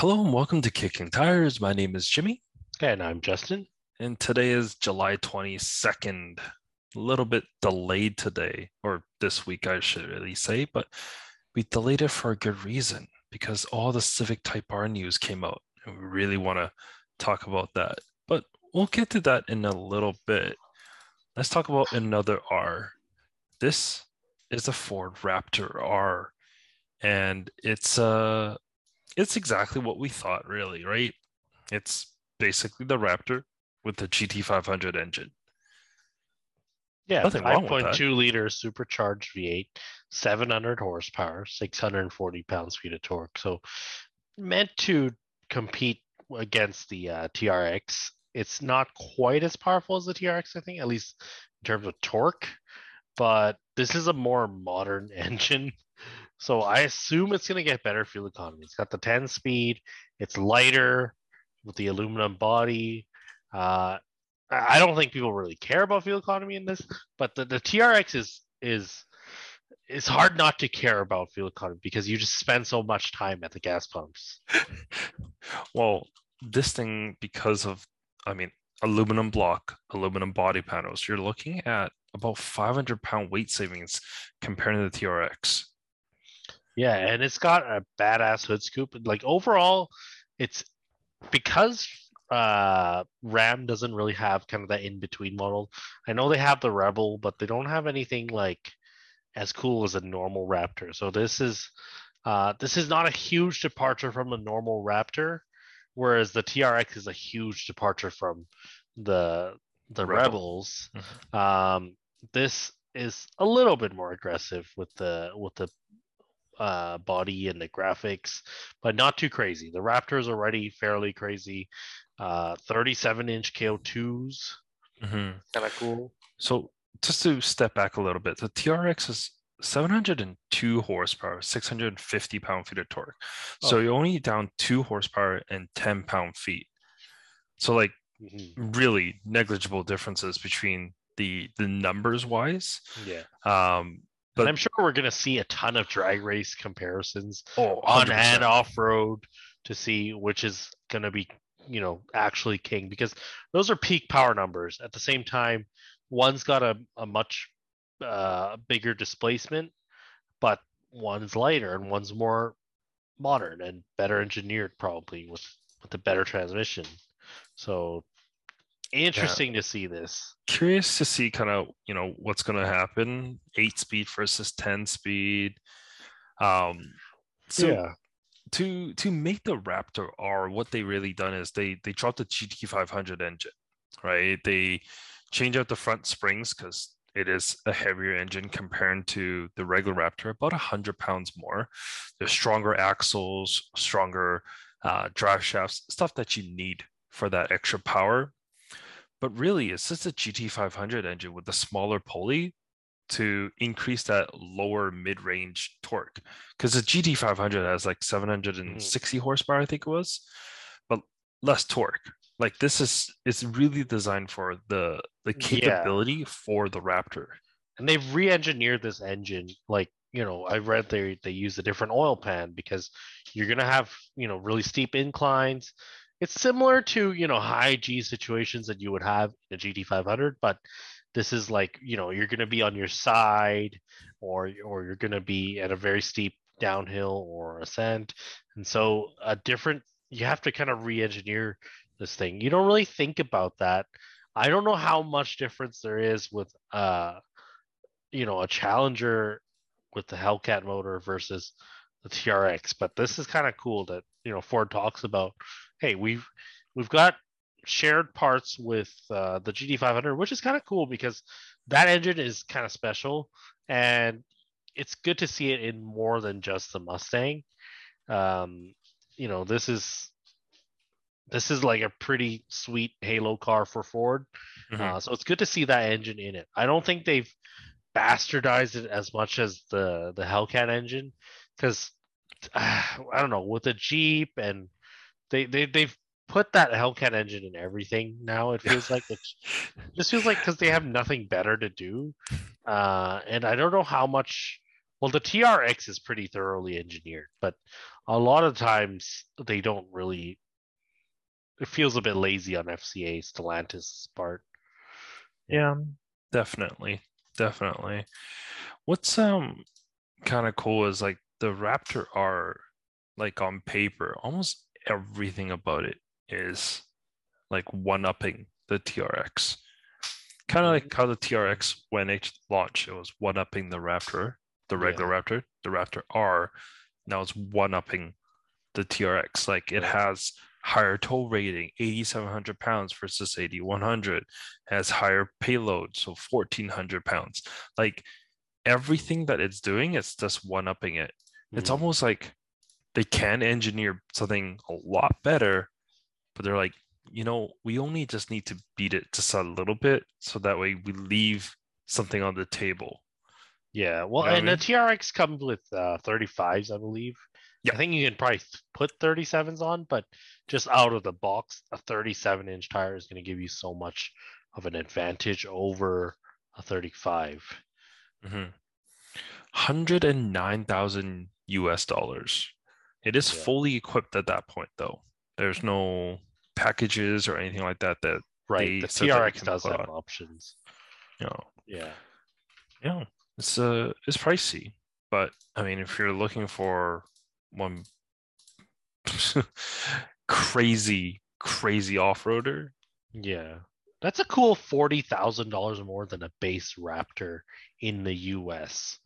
Hello and welcome to Kicking Tires. My name is Jimmy, And I'm Justin. and today is July 22nd. A little bit delayed today, or this week, I should really say, but we delayed it for a good reason because all the Civic Type R news came out, and we really want to talk about that. But we'll get to that in a little bit. Let's talk about another R. This is a Ford Raptor R, and it's uh it's exactly what we thought, really, right? It's basically the Raptor with the GT500 engine. Yeah, Nothing wrong with that. 5.2 liter supercharged V8, 700 horsepower, 640 pounds feet of torque. So meant to compete against the uh, TRX. It's not quite as powerful as the TRX, I think, at least in terms of torque. But this is a more modern engine. So I assume it's going to get better fuel economy. It's got the 10 speed, it's lighter with the aluminum body. Uh, I don't think people really care about fuel economy in this, but the, the TRX is is it's hard not to care about fuel economy because you just spend so much time at the gas pumps. Well, this thing, because of, I mean, aluminum block, aluminum body panels, you're looking at about 500 pound weight savings compared to the TRX. Yeah, and it's got a badass hood scoop. Like overall, it's because uh Ram doesn't really have kind of that in between model. I know they have the Rebel, but they don't have anything like as cool as a normal Raptor. So this is uh this is not a huge departure from a normal Raptor, whereas the TRX is a huge departure from the the Rebel. Rebels. Um this is a little bit more aggressive with the with the uh, body and the graphics, but not too crazy. The Raptor is already fairly crazy. Uh, 37 inch KO2s, Mhm. kind of cool. So just to step back a little bit, the TRX is 702 horsepower, 650 pound feet of torque. So Oh. you're only down two horsepower and 10 pound feet. So like Mhm. really negligible differences between the the numbers wise. Yeah, Um, but but I'm sure we're gonna see a ton of drag race comparisons oh, on and off road to see which is gonna be, you know, actually king because those are peak power numbers. At the same time, one's got a, a much uh, bigger displacement, but one's lighter and one's more modern and better engineered, probably with with a better transmission. So interesting to see this. curious to see kind of you know what's going to happen. Eight speed versus 10 speed. Um so to to make the raptor r what they really done is they they dropped the gt500 engine right? They change out the front springs because it is a heavier engine compared to the regular raptor about 100 pounds more. There's stronger axles stronger uh, drive shafts stuff that you need for that extra power but really it's just a gt500 engine with a smaller pulley to increase that lower mid-range torque because the GT500 has like mm-hmm. 760 horsepower, I think it was, but less torque. Like this is it's really designed for the the Yeah. capability for the Raptor. and they've re-engineered this engine like you know i read they they use a different oil pan because you're going to have you know really steep inclines it's similar to you know high g situations that you would have in a gt500 but this is like you know you're going to be on your side or or you're going to be at a very steep downhill or ascent and so a different you have to kind of re-engineer this thing you don't really think about that i don't know how much difference there is with uh you know a challenger with the Hellcat motor versus the TRX. But this is kind of cool that you know Ford talks about. Hey, we've we've got shared parts with uh, the GT500, which is kind of cool because that engine is kind of special, and it's good to see it in more than just the Mustang. Um, you know, this is this is like a pretty sweet Halo car for Ford. Mhm. Uh, so it's good to see that engine in it. I don't think they've bastardized it as much as the the Hellcat engine because I don't know with the Jeep and they they they've put that Hellcat engine in everything now. It feels like it's just feels like because they have nothing better to do, uh, and I don't know how much Well, the TRX is pretty thoroughly engineered, but a lot of times they don't really. It feels a bit lazy on FCA Stellantis' part. Yeah, definitely, definitely. What's um kind of cool is like the Raptor R, like on paper, almost everything about it is like one upping the TRX. Kind of like how the TRX when it launched, it was one upping the Raptor, the regular yeah. Raptor, the Raptor R. Now it's one upping the TRX. Like it has higher tow rating, 8,700 pounds versus 8,100, has higher payload, so 1,400 pounds. Like everything that it's doing, it's just one upping it. Mm. It's almost like they can engineer something a lot better, but they're like, you know, we only just need to beat it just a little bit so that way we leave something on the table. Yeah, well, you know and I mean? the TRX comes with uh, 35s, I believe. Yeah. I think you can probably put 37s on, but just out of the box, a 37 inch tire is going to give you so much of an advantage over a 35. Mm-hmm. 109,000 US dollars. It is yeah. fully equipped at that point, though. There's no packages or anything like that that right. The TRX does have on. options. You know, yeah, yeah. It's uh, it's pricey, but I mean, if you're looking for one crazy, crazy off-roader, yeah, that's a cool forty thousand dollars more than a base Raptor in the U.S.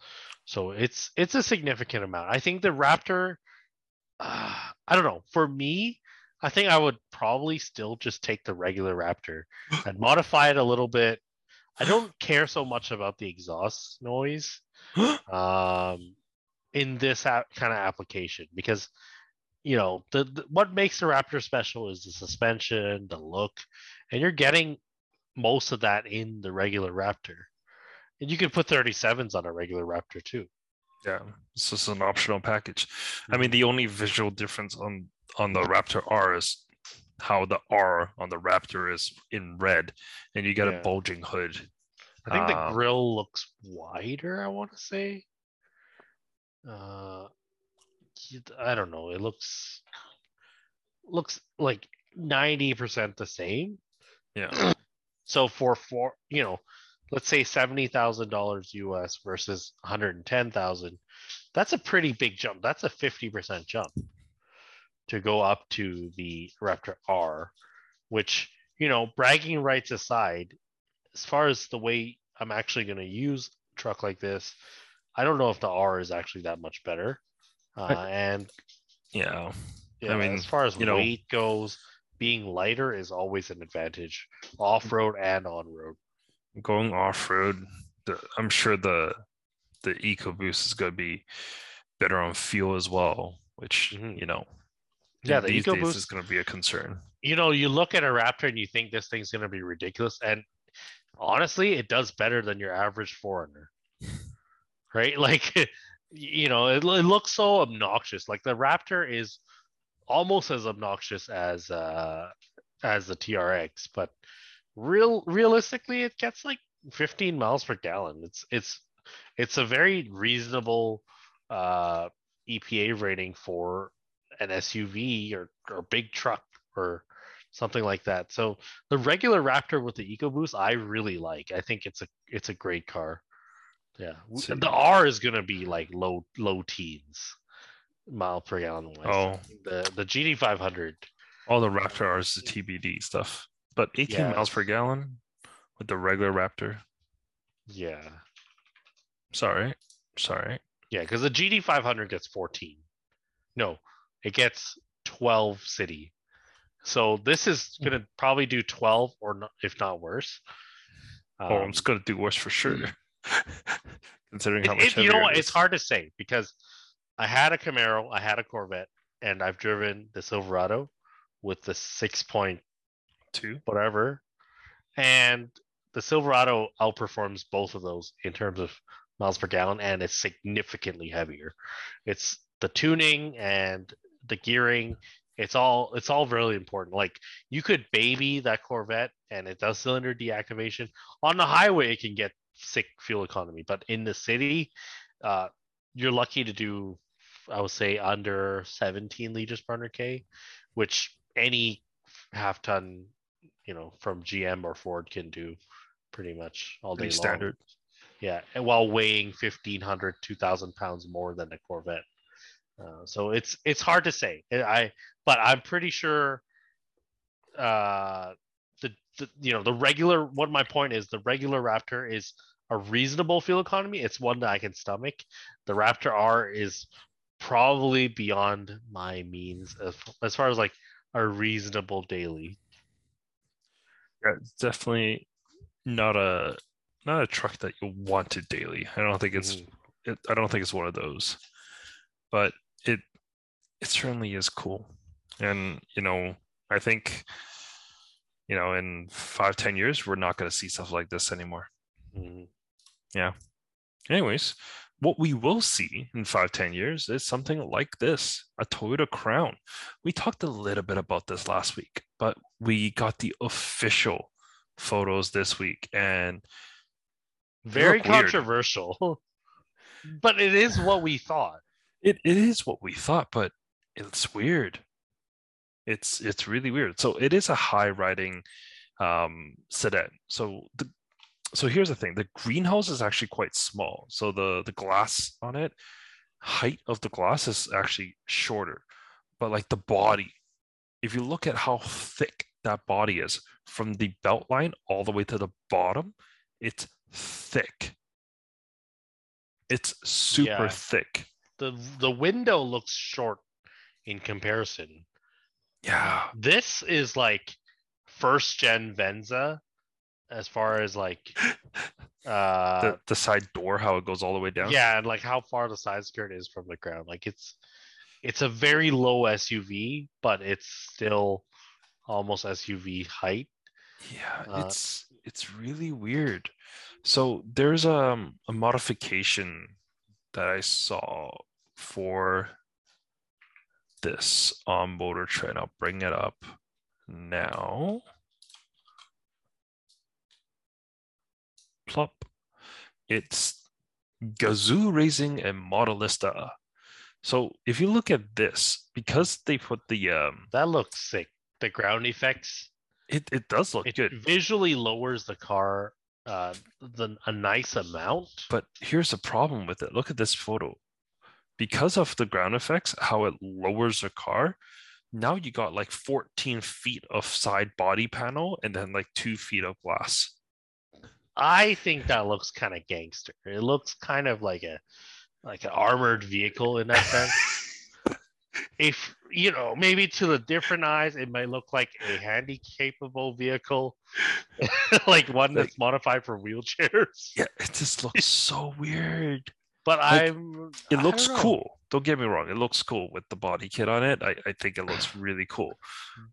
So it's it's a significant amount. I think the Raptor. Uh, I don't know. For me, I think I would probably still just take the regular Raptor and modify it a little bit. I don't care so much about the exhaust noise um, in this kind of application because you know the, the, what makes the Raptor special is the suspension, the look, and you're getting most of that in the regular Raptor. And you can put 37s on a regular Raptor too. Yeah, it's just an optional package. I mean, mm-hmm. the only visual difference on on the Raptor R is how the R on the Raptor is in red, and you get yeah. a bulging hood. I think the um, grill looks wider. I want to say. Uh, I don't know. It looks looks like ninety percent the same. Yeah. so for for you know let's say seventy thousand dollars US versus one hundred and ten thousand, that's a pretty big jump. That's a fifty percent jump to go up to the Raptor R, which you know, bragging rights aside, as far as the way I'm actually going to use a truck like this, I don't know if the R is actually that much better. Uh, and yeah, yeah, I mean, as far as weight know, goes, being lighter is always an advantage, off road and on road going off road, I'm sure the the EcoBoost is going to be better on fuel as well, which mm-hmm. you know, yeah, the these EcoBoost days is going to be a concern. You know, you look at a Raptor and you think this thing's going to be ridiculous, and honestly, it does better than your average 4Runner, right? Like, you know, it, it looks so obnoxious. Like the Raptor is almost as obnoxious as uh as the TRX, but real realistically it gets like 15 miles per gallon. It's it's it's a very reasonable uh epa rating for an suv or, or big truck or something like that. So the regular raptor with the ecoboost i really like. I think it's a it's a great car. Yeah. So, the r is gonna be like low low teens mile per gallon wise. oh. The the gt 500 all the raptor r is the tbd stuff but 18 yeah. miles per gallon with the regular Raptor. Yeah. Sorry. Sorry. Yeah, because the GT 500 gets 14. No, it gets 12 city. So this is going to probably do 12 or not, if not worse. Um, oh, it's going to do worse for sure. Considering how much it, you know what? It's hard to say because I had a Camaro, I had a Corvette, and I've driven the Silverado with the 6.2 two, whatever. And the Silverado outperforms both of those in terms of miles per gallon, and it's significantly heavier. It's the tuning and the gearing. It's all it's all really important. Like you could baby that Corvette, and it does cylinder deactivation on the highway. It can get sick fuel economy, but in the city, uh, you're lucky to do, I would say, under 17 liters per 100k, which any half ton, you know, from GM or Ford can do pretty much all day Pretty long. standard. Yeah, and while weighing 1,500, 2,000 pounds more than a Corvette. Uh, so it's it's hard to say. I but I'm pretty sure uh, the, the you know the regular. What my point is, the regular Raptor is a reasonable fuel economy. It's one that I can stomach. The Raptor R is probably beyond my means as, as far as like a reasonable daily. Yeah, it's definitely not a not a truck that you want to daily. I don't think it's Mhm. it, I don't think it's one of those, but it it certainly is cool, and you know I think you know in five ten years we're not going to see stuff like this anymore. Mhm. Anyways, what we will see in five ten years is something like this a Toyota Crown. We talked a little bit about this last week, but we got the official photos this week, and Very controversial, but it is what we thought. it, it is what we thought, but it's weird. It's it's really weird. So it is a high riding um, sedan. So the so here's the thing: the greenhouse is actually quite small. So the the glass on it, height of the glass is actually shorter, but like the body, if you look at how thick that body is from the belt line all the way to the bottom, it's thick. It's super Yeah. thick. the The window looks short in comparison. Yeah. This is like first gen Venza, as far as like uh the, the side door, how it goes all the way down. yeah, and like how far the side skirt is from the ground. Like it's it's a very low SUV, but it's still almost SUV height. Yeah, Uh, it's it's really weird. So there's um, a modification that I saw for this on Motor Trend. I'll bring it up now. Plop. It's Gazoo Racing and Modelista. So if you look at this, because they put the um, That looks sick. The ground effects. it it does look good. It good. visually lowers the car uh the, a nice amount. But here's the problem with it. Look at this photo. Because of the ground effects, how it lowers the car, now you got like 14 feet of side body panel and then like two feet of glass. I think that looks kind of gangster. It looks kind of like a like an armored vehicle in that sense. if you know, maybe to the different eyes, it might look like a handy capable vehicle, like one Like- that's modified for wheelchairs. Yeah, it just looks so weird. But Like, I'm It looks cool. Don't get me wrong. It looks cool with the body kit on it. I, I think it looks really cool.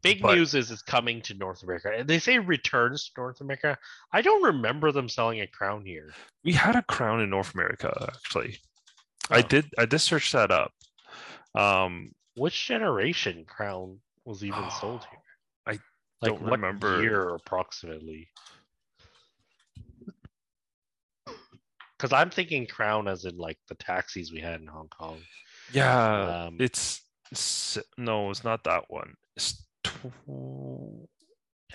Big but- news is it's coming to North America. They say returns to North America. I don't remember them selling a crown here. We had a crown in North America, actually. I Oh. did I did search that up. Um Which generation crown was even sold here? I like don't remember. year approximately. Because I'm thinking crown as in like the taxis we had in Hong Kong. Yeah, Um, it's s- no, it's not that one. It's tw-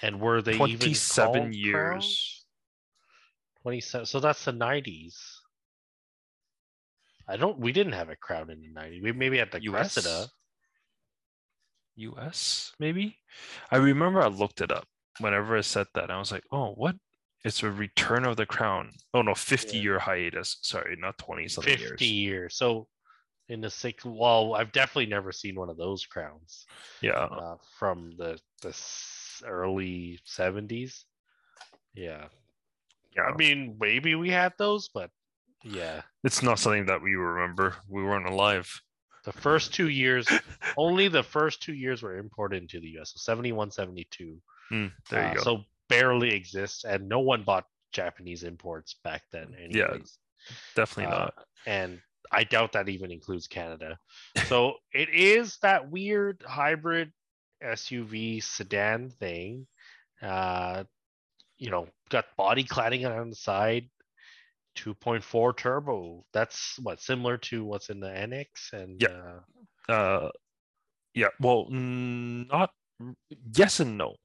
And were they even 27 called years. 27. So that's the 90s. I don't. We didn't have a crown in the 90s. We maybe had the US? Cressida. US? Maybe? I remember I looked it up whenever I said that. I was like, oh, what? It's a return of the crown. Oh, no, 50 Yeah. year hiatus. Sorry, not 20 something years. 50 years. years. So in the six. Well, I've definitely never seen one of those crowns Yeah. uh, from the the early 70s. Yeah. Yeah. I mean, maybe we had those, but yeah. It's not something that we remember. We weren't alive. The first two years, only the first two years were imported into the US. So 71, 72. Mm, there you Uh, go. So barely exists, and no one bought Japanese imports back then, Yeah. Definitely Uh, not. and I doubt that even includes Canada. So it is that weird hybrid SUV sedan thing. Uh, you know, got body cladding on the side. 2.4 turbo. That's what similar to what's in the NX and yeah. Uh, uh yeah, well, not yes and no.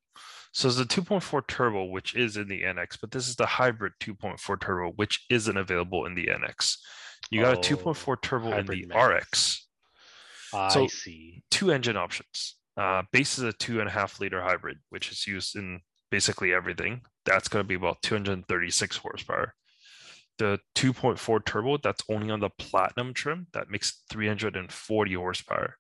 So it's a 2.4 turbo, which is in the NX, but this is the hybrid 2.4 turbo, which isn't available in the NX. You got oh, a 2.4 turbo in the RX. I so see. Two engine options. Uh, base is a two and a half liter hybrid, which is used in basically everything. That's going to be about 236 horsepower. The 2.4 turbo, that's only on the platinum trim, that makes 340 horsepower.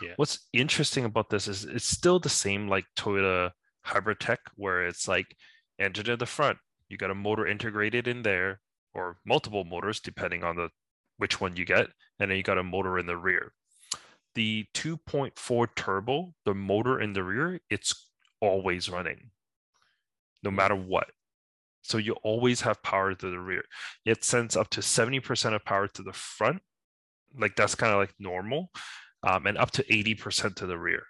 Yeah. What's interesting about this is it's still the same like Toyota hybrid tech, where it's like engine at the front, you got a motor integrated in there, or multiple motors depending on the which one you get, and then you got a motor in the rear. The 2.4 turbo, the motor in the rear, it's always running, no matter what. So you always have power to the rear. It sends up to 70% of power to the front. Like that's kind of like normal um, and up to 80% to the rear.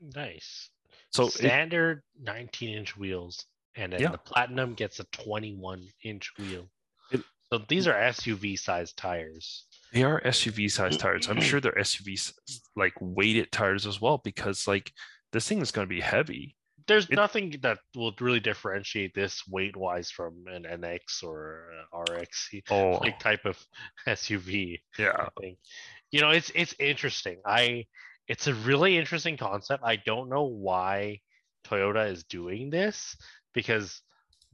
Nice. So standard it, 19 inch wheels, and then yeah. the platinum gets a 21 inch wheel. So these are SUV sized tires. They are SUV sized tires. I'm sure they're SUV like weighted tires as well because like this thing is going to be heavy. There's it, nothing that will really differentiate this weight wise from an NX or RX oh. like type of SUV. Yeah. You know it's it's interesting i it's a really interesting concept i don't know why toyota is doing this because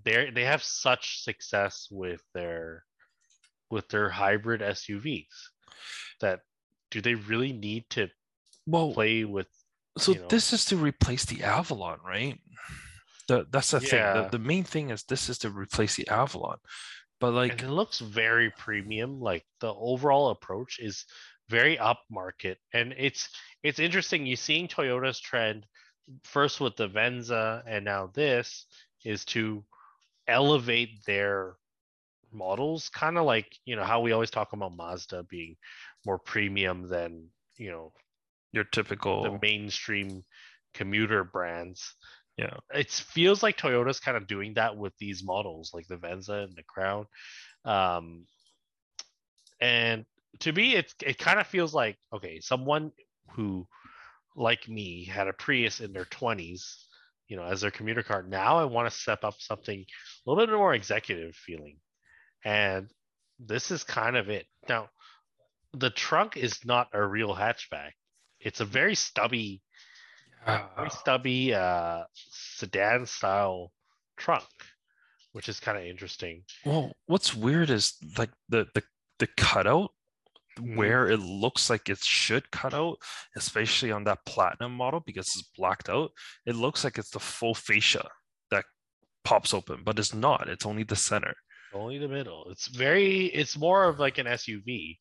they they have such success with their with their hybrid suvs that do they really need to well play with so you know, this is to replace the avalon right? The, that's the yeah. thing. The, the main thing is this is to replace the avalon. But like and it looks very premium. Like the overall approach is very upmarket, and it's it's interesting. You're seeing Toyota's trend first with the Venza, and now this is to elevate their models, kind of like you know how we always talk about Mazda being more premium than you know your typical the mainstream commuter brands. Yeah, it feels like Toyota's kind of doing that with these models, like the Venza and the Crown. Um, and to me, it it kind of feels like okay, someone who, like me, had a Prius in their twenties, you know, as their commuter car. Now I want to step up something a little bit more executive feeling, and this is kind of it. Now, the trunk is not a real hatchback; it's a very stubby, uh, very stubby uh, sedan style trunk which is kind of interesting. Well, what's weird is like the the the cutout Mm-hmm. where it looks like it should cut out, especially on that platinum model because it's blacked out. It looks like it's the full fascia that pops open, but it's not. It's only the center. Only the middle. It's very. It's more of like an SUV,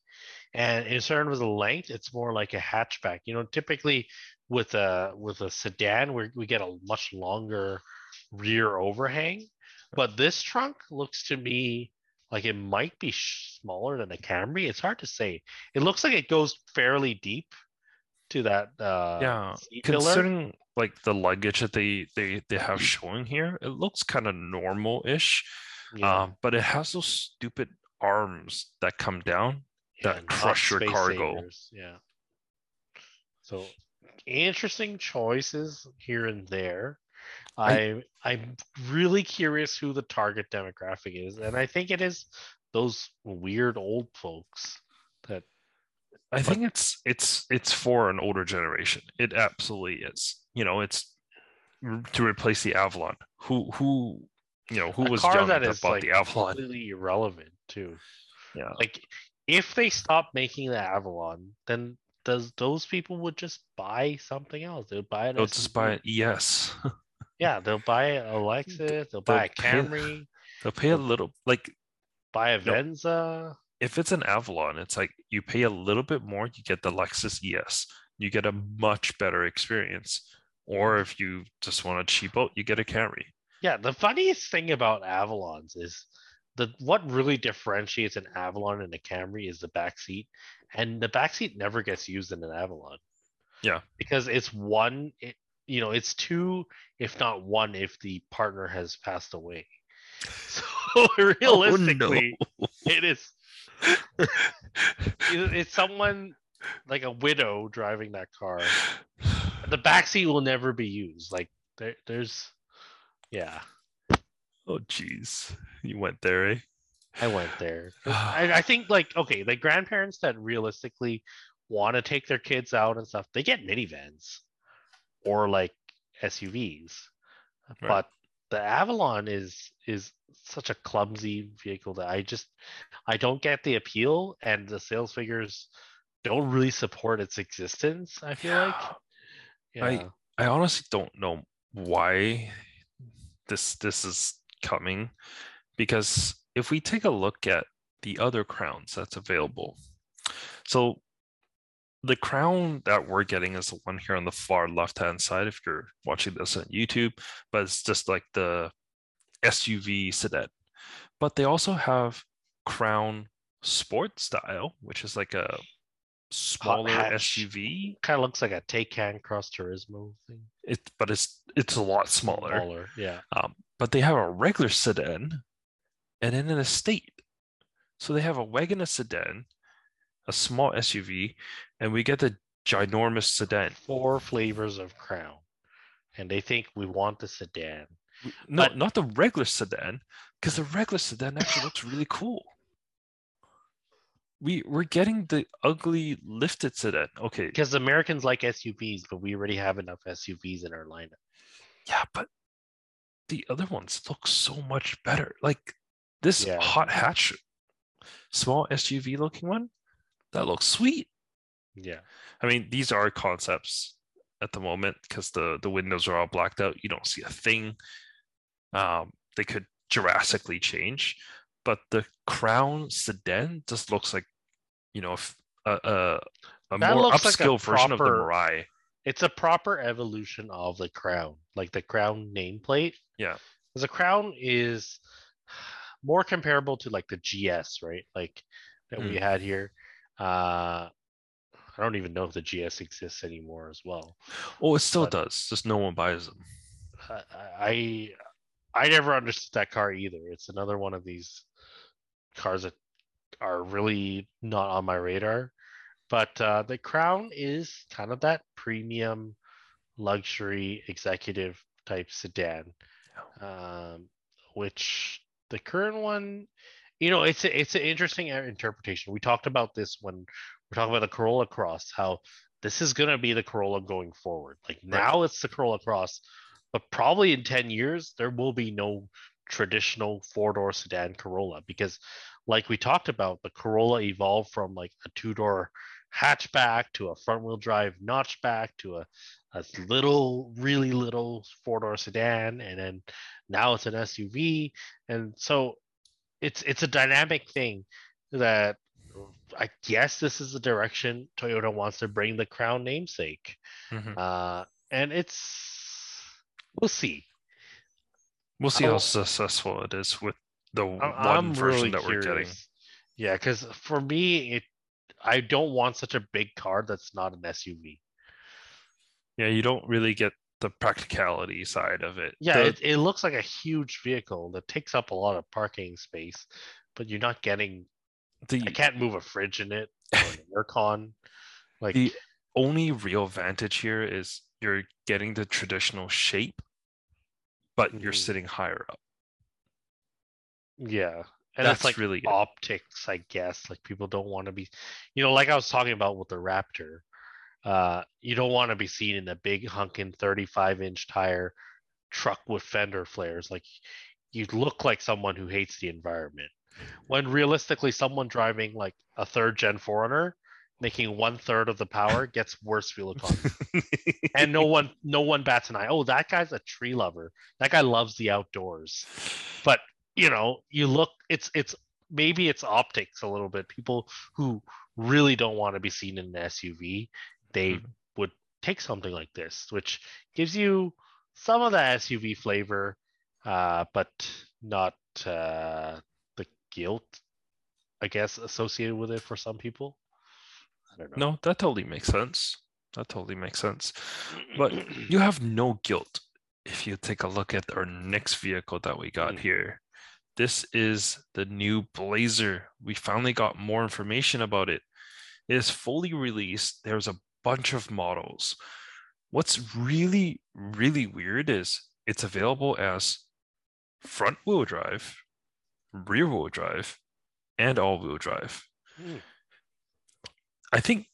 and in terms of the length, it's more like a hatchback. You know, typically with a with a sedan, we we get a much longer rear overhang, but this trunk looks to me like it might be smaller than a Camry. It's hard to say. It looks like it goes fairly deep to that. Uh, yeah, considering like the luggage that they they they have showing here, it looks kind of normal-ish. Yeah. Um, but it has those stupid arms that come down that yeah, crush your cargo. Savers. Yeah. So interesting choices here and there. I I'm really curious who the target demographic is, and I think it is those weird old folks that I think it's it's it's for an older generation. It absolutely is. You know, it's to replace the Avalon. Who who you know who was young that, bought like the Avalon? Completely irrelevant too. Yeah. Like if they stop making the Avalon, then does those people would just buy something else? They'll buy it. They'll just buy it. Yes. Yeah, they'll buy a Lexus, they'll buy a Camry, they'll pay a little like buy a Venza. If it's an Avalon, it's like you pay a little bit more, you get the Lexus ES. You get a much better experience. Or if you just want a cheap boat, you get a Camry. Yeah, the funniest thing about Avalons is the what really differentiates an Avalon and a Camry is the back seat, and the back seat never gets used in an Avalon. Yeah, because it's one. It, you know, it's two, if not one, if the partner has passed away. So realistically, oh, no. it is. it's someone like a widow driving that car. The backseat will never be used. Like there, there's, yeah. Oh, jeez, you went there, eh? I went there. I, I think like okay, like grandparents that realistically want to take their kids out and stuff, they get minivans or like SUVs. Right. But the Avalon is is such a clumsy vehicle that I just I don't get the appeal and the sales figures don't really support its existence, I feel like. Yeah. I I honestly don't know why this this is coming because if we take a look at the other crowns that's available. So the crown that we're getting is the one here on the far left hand side if you're watching this on YouTube, but it's just like the SUV sedan. But they also have Crown Sport Style, which is like a smaller SUV. Kind of looks like a Taycan Cross Turismo thing. It, but it's it's a lot smaller. Smaller, yeah. Um, but they have a regular sedan, and then an estate. So they have a wagon, a sedan, a small SUV, and we get the ginormous sedan. Four flavors of Crown, and they think we want the sedan. No, but... not the regular sedan, because the regular sedan actually looks really cool. We we're getting the ugly lifted sedan. Okay, because Americans like SUVs, but we already have enough SUVs in our lineup. Yeah, but the other ones look so much better. Like this yeah. hot hatch, small SUV looking one, that looks sweet. Yeah. I mean, these are concepts at the moment because the the windows are all blacked out. You don't see a thing. Um, they could drastically change, but the Crown sedan just looks like, you know, a a, a more upscale like a version proper, of the Mirai. It's a proper evolution of the Crown, like the Crown nameplate. Yeah, because the Crown is more comparable to like the GS, right? Like that mm. we had here. Uh, I don't even know if the GS exists anymore as well. Oh, it still but, does. Just no one buys them. I I never understood that car either. It's another one of these cars that are really not on my radar. But uh, the Crown is kind of that premium luxury executive type sedan, um, which the current one you know it's a, it's an interesting interpretation we talked about this when we're talking about the corolla cross how this is going to be the corolla going forward like now right. it's the corolla cross but probably in 10 years there will be no traditional four-door sedan corolla because like we talked about the corolla evolved from like a two-door hatchback to a front-wheel drive notchback to a, a little really little four-door sedan and then now it's an suv and so it's it's a dynamic thing that I guess this is the direction Toyota wants to bring the Crown namesake, mm-hmm. uh, and it's we'll see. We'll see how successful it is with the I'm, one I'm version really that curious. we're getting. Yeah, because for me, it I don't want such a big car that's not an SUV. Yeah, you don't really get the practicality side of it. Yeah, the, it, it looks like a huge vehicle that takes up a lot of parking space, but you're not getting. The, I can't move a fridge in it or an aircon. Like the only real advantage here is you're getting the traditional shape, but you're mm-hmm. sitting higher up. Yeah, and that's like really optics, I guess. Like people don't want to be, you know, like I was talking about with the Raptor uh, you don't want to be seen in a big hunking 35 inch tire truck with fender flares. Like you look like someone who hates the environment. When realistically, someone driving like a third gen 4Runner, making one third of the power, gets worse fuel economy. and no one, no one bats an eye. Oh, that guy's a tree lover. That guy loves the outdoors. But you know, you look. It's it's maybe it's optics a little bit. People who really don't want to be seen in an SUV they mm-hmm. would take something like this, which gives you some of the SUV flavor, uh, but not uh, the guilt, I guess, associated with it for some people. I don't know. No, that totally makes sense. That totally makes sense. But you have no guilt if you take a look at our next vehicle that we got mm. here this is the new Blazer. We finally got more information about it. It is fully released. There's a bunch of models. What's really, really weird is it's available as front wheel drive, rear wheel drive, and all wheel drive. Mm. I think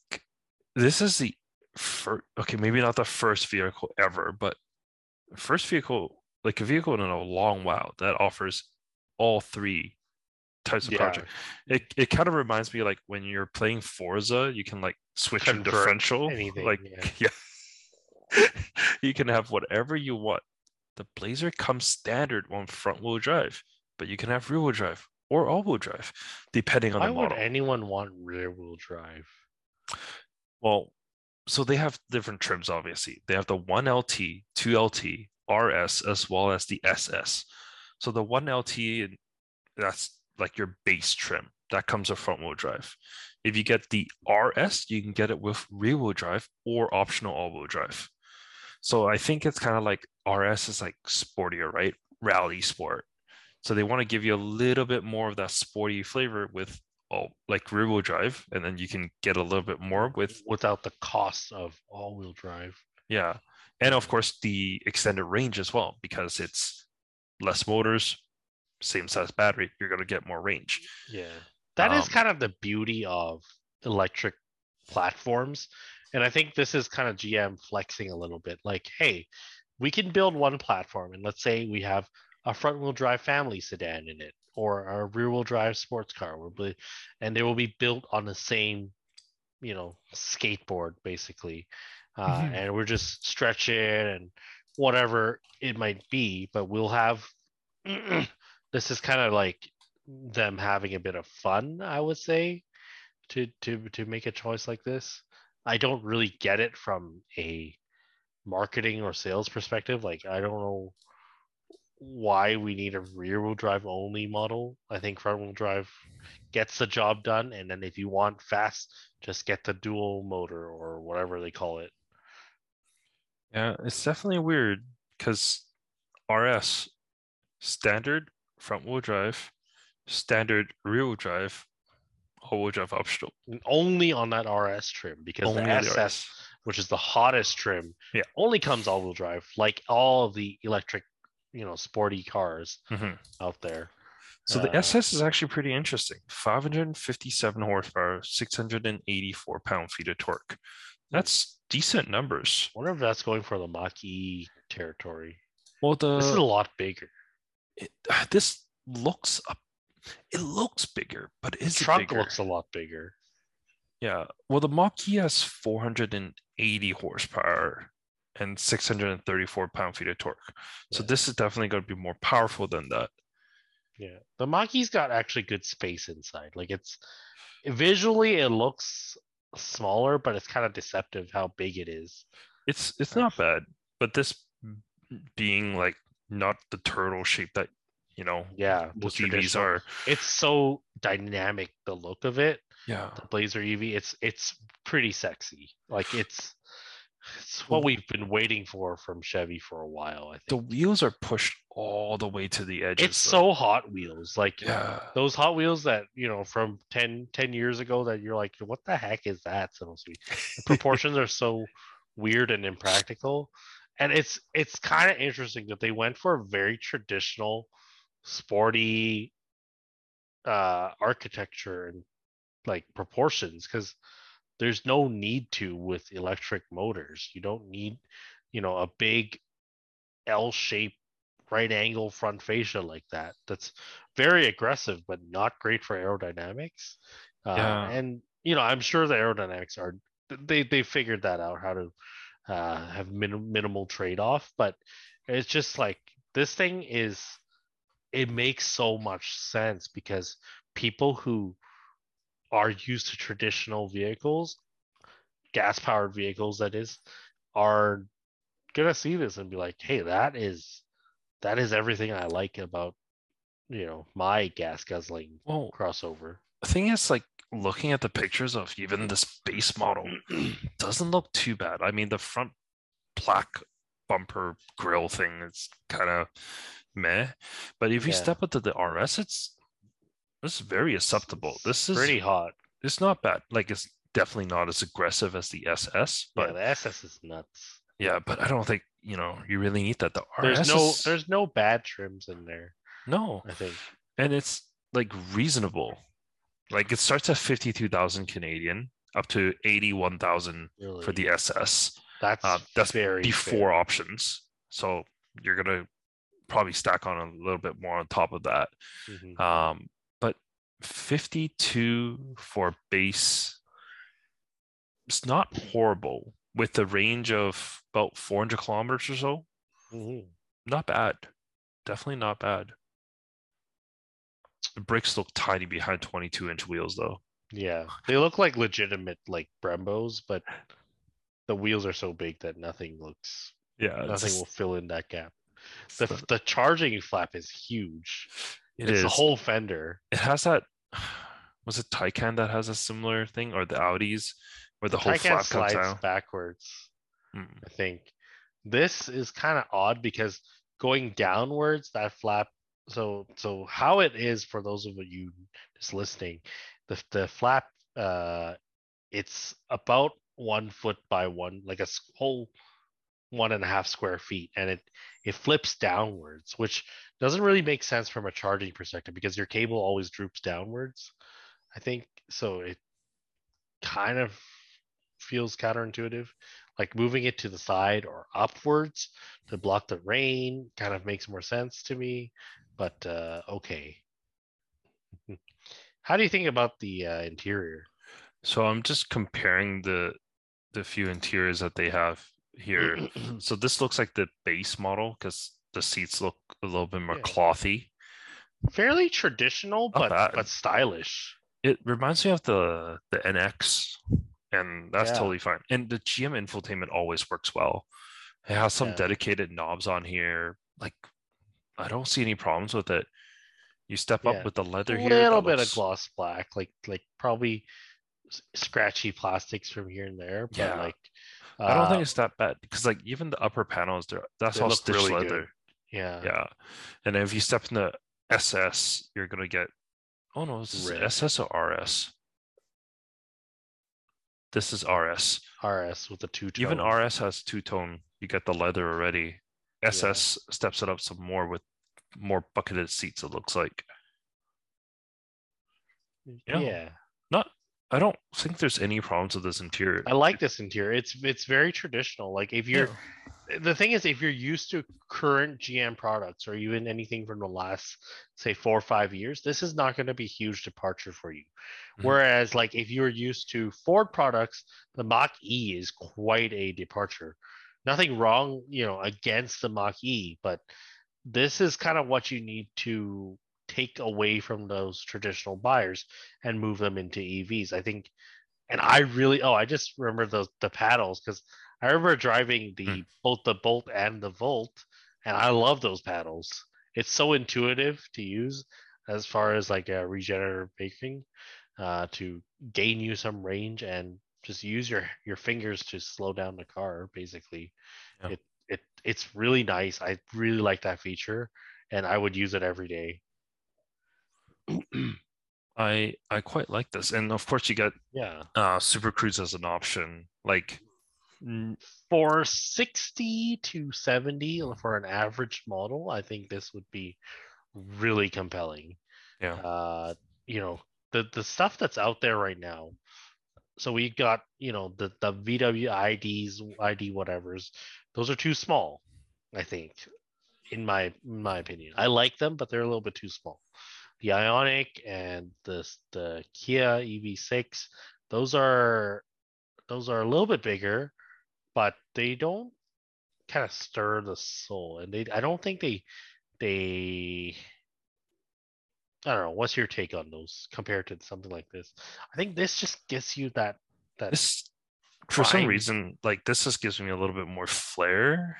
this is the first, okay, maybe not the first vehicle ever, but first vehicle, like a vehicle in a long while that offers all three types of yeah. project. It it kind of reminds me like when you're playing Forza, you can like switch your differential. Anything, like yeah. yeah. you can have whatever you want. The Blazer comes standard on front wheel drive, but you can have rear wheel drive or all wheel drive, depending on Why the model. Why would anyone want rear wheel drive? Well, so they have different trims, obviously. They have the 1LT, 2LT, RS, as well as the SS. So the 1LT, that's like your base trim. That comes with front wheel drive. If you get the RS, you can get it with rear wheel drive or optional all wheel drive. So I think it's kind of like RS is like sportier, right? Rally sport. So they want to give you a little bit more of that sporty flavor with all like rear wheel drive, and then you can get a little bit more with without the cost of all wheel drive. Yeah. And of course the extended range as well, because it's less motors, same size battery, you're gonna get more range. Yeah. that um, is kind of the beauty of electric platforms. And I think this is kind of GM flexing a little bit. Like, hey, we can build one platform, and let's say we have a front wheel drive family sedan in it or a rear wheel drive sports car and they will be built on the same you know skateboard basically uh, mm-hmm. and we're just stretching and whatever it might be but we'll have this is kind of like them having a bit of fun i would say to to to make a choice like this i don't really get it from a marketing or sales perspective like i don't know why we need a rear wheel drive only model. I think front wheel drive gets the job done. And then if you want fast, just get the dual motor or whatever they call it. Yeah, it's definitely weird because RS standard front wheel drive, standard rear wheel drive, all wheel drive optional. Only on that RS trim because only the SS, which is the hottest trim, yeah. only comes all wheel drive, like all of the electric you know sporty cars mm-hmm. out there. So the uh, SS is actually pretty interesting. 557 horsepower, 684 pound feet of torque. That's decent numbers. I wonder if that's going for the Mach E territory. Well, the this is a lot bigger. It, this looks up. It looks bigger, but is the trunk bigger? looks a lot bigger. Yeah. Well, the Mach E has 480 horsepower, and 634 pound feet of torque. So this is definitely going to be more powerful than that. Yeah, the Mach-E's got actually good space inside. Like it's visually, it looks smaller, but it's kind of deceptive how big it is. It's it's not bad, but this being like not the turtle shape that you know, yeah, most EVs are. It's so dynamic. The look of it, yeah, the Blazer EV, it's it's pretty sexy. Like it's it's what we've been waiting for from Chevy for a while. I think the wheels are pushed all the way to the edge. It's so Hot Wheels, like yeah. those Hot Wheels that you know from 10, 10 years ago. That you're like, what the heck is that supposed to be? The proportions are so weird and impractical, and it's it's kind of interesting that they went for a very traditional, sporty uh architecture and like proportions because there's no need to with electric motors. You don't need, you know, a big L-shaped right angle front fascia like that. That's very aggressive, but not great for aerodynamics. Uh. And you know, I'm sure the aerodynamics are they they figured that out how to uh, have min- minimal trade off, but it's just like this thing is it makes so much sense because people who are used to traditional vehicles, gas powered vehicles, that is, are gonna see this and be like, hey, that is that is everything I like about you know my gas guzzling well, crossover. The thing is, like looking at the pictures of even this base model doesn't look too bad. I mean, the front plaque bumper grill thing is kind of meh. But if you Yeah. step into the RS, it's it's very acceptable. This is pretty hot. it's not bad. Like it's definitely not as aggressive as the SS, Yeah, but the SS is nuts. yeah, but I don't think you know you really need that. The RS There's no is- there's no bad trims in there. no, I think. and it's like reasonable. Like it starts at fifty two thousand Canadian up to eighty one thousand Really. for the SS. that's Uh, that's very before fair. options, so you're gonna probably stack on a little bit more on top of that. Mhm. Um, 52 for base, it's not horrible with the range of about 400 kilometers or so. Mhm. Not bad. Definitely not bad. The brakes look tiny behind 22 inch wheels though. Yeah, they look like legitimate like Brembos, but the wheels are so big that nothing looks Yeah, nothing will fill in that gap. The- the charging flap is huge. It it's is. the whole fender. It has that. Was it Taycan that has a similar thing, or the Audis, where the, whole Taycan flap comes out backwards. Mm. I think this is kind of odd because going downwards, that flap. So so how it is for those of you just listening, the the flap, uh, it's about one foot by one, like a whole one and a half square feet, and it it flips downwards, which doesn't really make sense from a charging perspective because your cable always droops downwards. I think so. It kind of feels counterintuitive. Like moving it to the side or upwards to block the rain kind of makes more sense to me. But uh, okay. How do you think about the uh, interior? So I'm just comparing the the few interiors that they have here. so this looks like the base model because the seats look a little bit more Yeah. clothy. Fairly traditional, Not but bad. but stylish. It reminds me of the the NX, and that's Yeah. totally fine. And the GM infotainment always works well. It has some Yeah. dedicated knobs on here. Like I don't see any problems with it. You step up with the leather A here. A little bit looks- of gloss black, like like probably scratchy plastics from here and there. But like I don't think uh, it's that bad because like even the upper panels, they're that's They all stitched really good. leather. yeah. Yeah. And if you step in the SS, you're gonna get oh no, this is SS or RS. This is RS. RS with the two Even. RS has two tone. You get the leather already. SS steps it up some more with more bucketed seats, it looks like. yeah. yeah. Not I don't think there's any problems with this interior. I like this interior. It's it's very traditional. Like if you're Yeah. the thing is if you're used to current GM products or even anything from the last say four or five years, this is not going to be a huge departure for you. Mhm. Whereas like if you're used to Ford products, the Mach E is quite a departure. Nothing wrong, you know, against the Mach E, but this is kind of what you need to take away from those traditional buyers and move them into EVs. I think and I really oh I just remember those the paddles because I remember driving the Mm. both the Bolt and the Volt, and I love those paddles. It's so intuitive to use as far as like a regenerative braking uh, to gain you some range and just use your your fingers to slow down the car. Basically, Yeah. it it it's really nice. I really like that feature, and I would use it every day. I I quite like this. And of course you get Yeah. uh Super Cruise as an option. Like for 60 to 70 for an average model i think this would be really compelling Yeah. uh you know the the stuff that's out there right now so we got you know the the vw ids id whatevers those are too small i think in my in my opinion i like them but they're a little bit too small the ioniq and the the kia ev6 those are those are a little bit bigger but they don't kind of stir the soul and they i don't think they they i don't know what's your take on those compared to something like this? I think this just gets you that that this for some reason, like this just gives me a little bit more flair.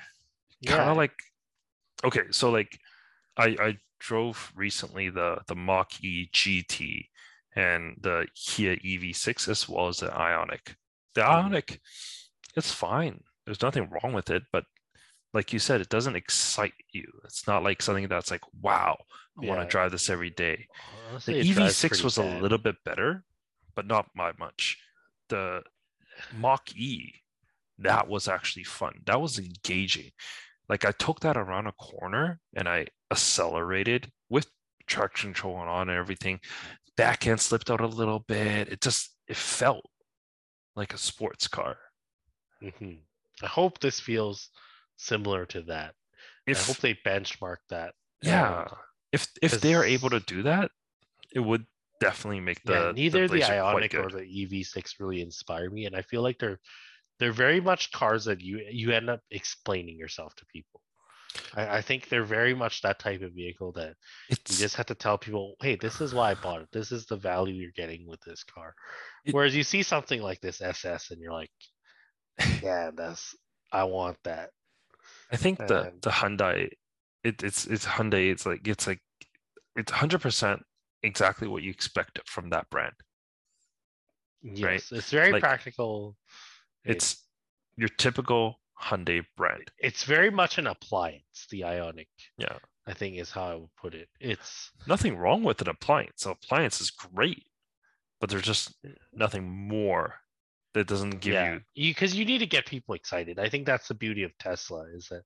Kind of like okay, so like I I drove recently the the Mach E GT and the Kia EV6 as well as the Ioniq. The Mhm. Ioniq, it's fine. There's nothing wrong with it, but like you said, it doesn't excite you. It's not like something that's like, wow, I yeah. want to drive this every day. Honestly, the EV6 was bad. a little bit better, but not by much. The Mach E, that was actually fun. That was engaging. Like I took that around a corner and I accelerated with traction control on and everything. Back end slipped out a little bit. It just it felt like a sports car. Mm-hmm. I hope this feels similar to that. If, I hope they benchmark that. Yeah. if if they are able to do that, it would definitely make the yeah, neither the, the Ioniq or the EV6 really inspire me, and I feel like they're they're very much cars that you you end up explaining yourself to people. I, I think they're very much that type of vehicle that it's, you just have to tell people, hey, this is why I bought it. This is the value you're getting with this car. It, Whereas you see something like this SS and you're like, yeah, that's I want that. I think and, the the Hyundai, it, it's it's Hyundai. It's like it's like it's hundred percent exactly what you expect from that brand. Yes, right? it's very like, practical. It's your typical Hyundai brand. It's very much an appliance, the Ioniq. Yeah. I think is how I would put it. It's nothing wrong with an appliance. An appliance is great, but there's just nothing more that doesn't give yeah, you because you, you need to get people excited. I think that's the beauty of Tesla is that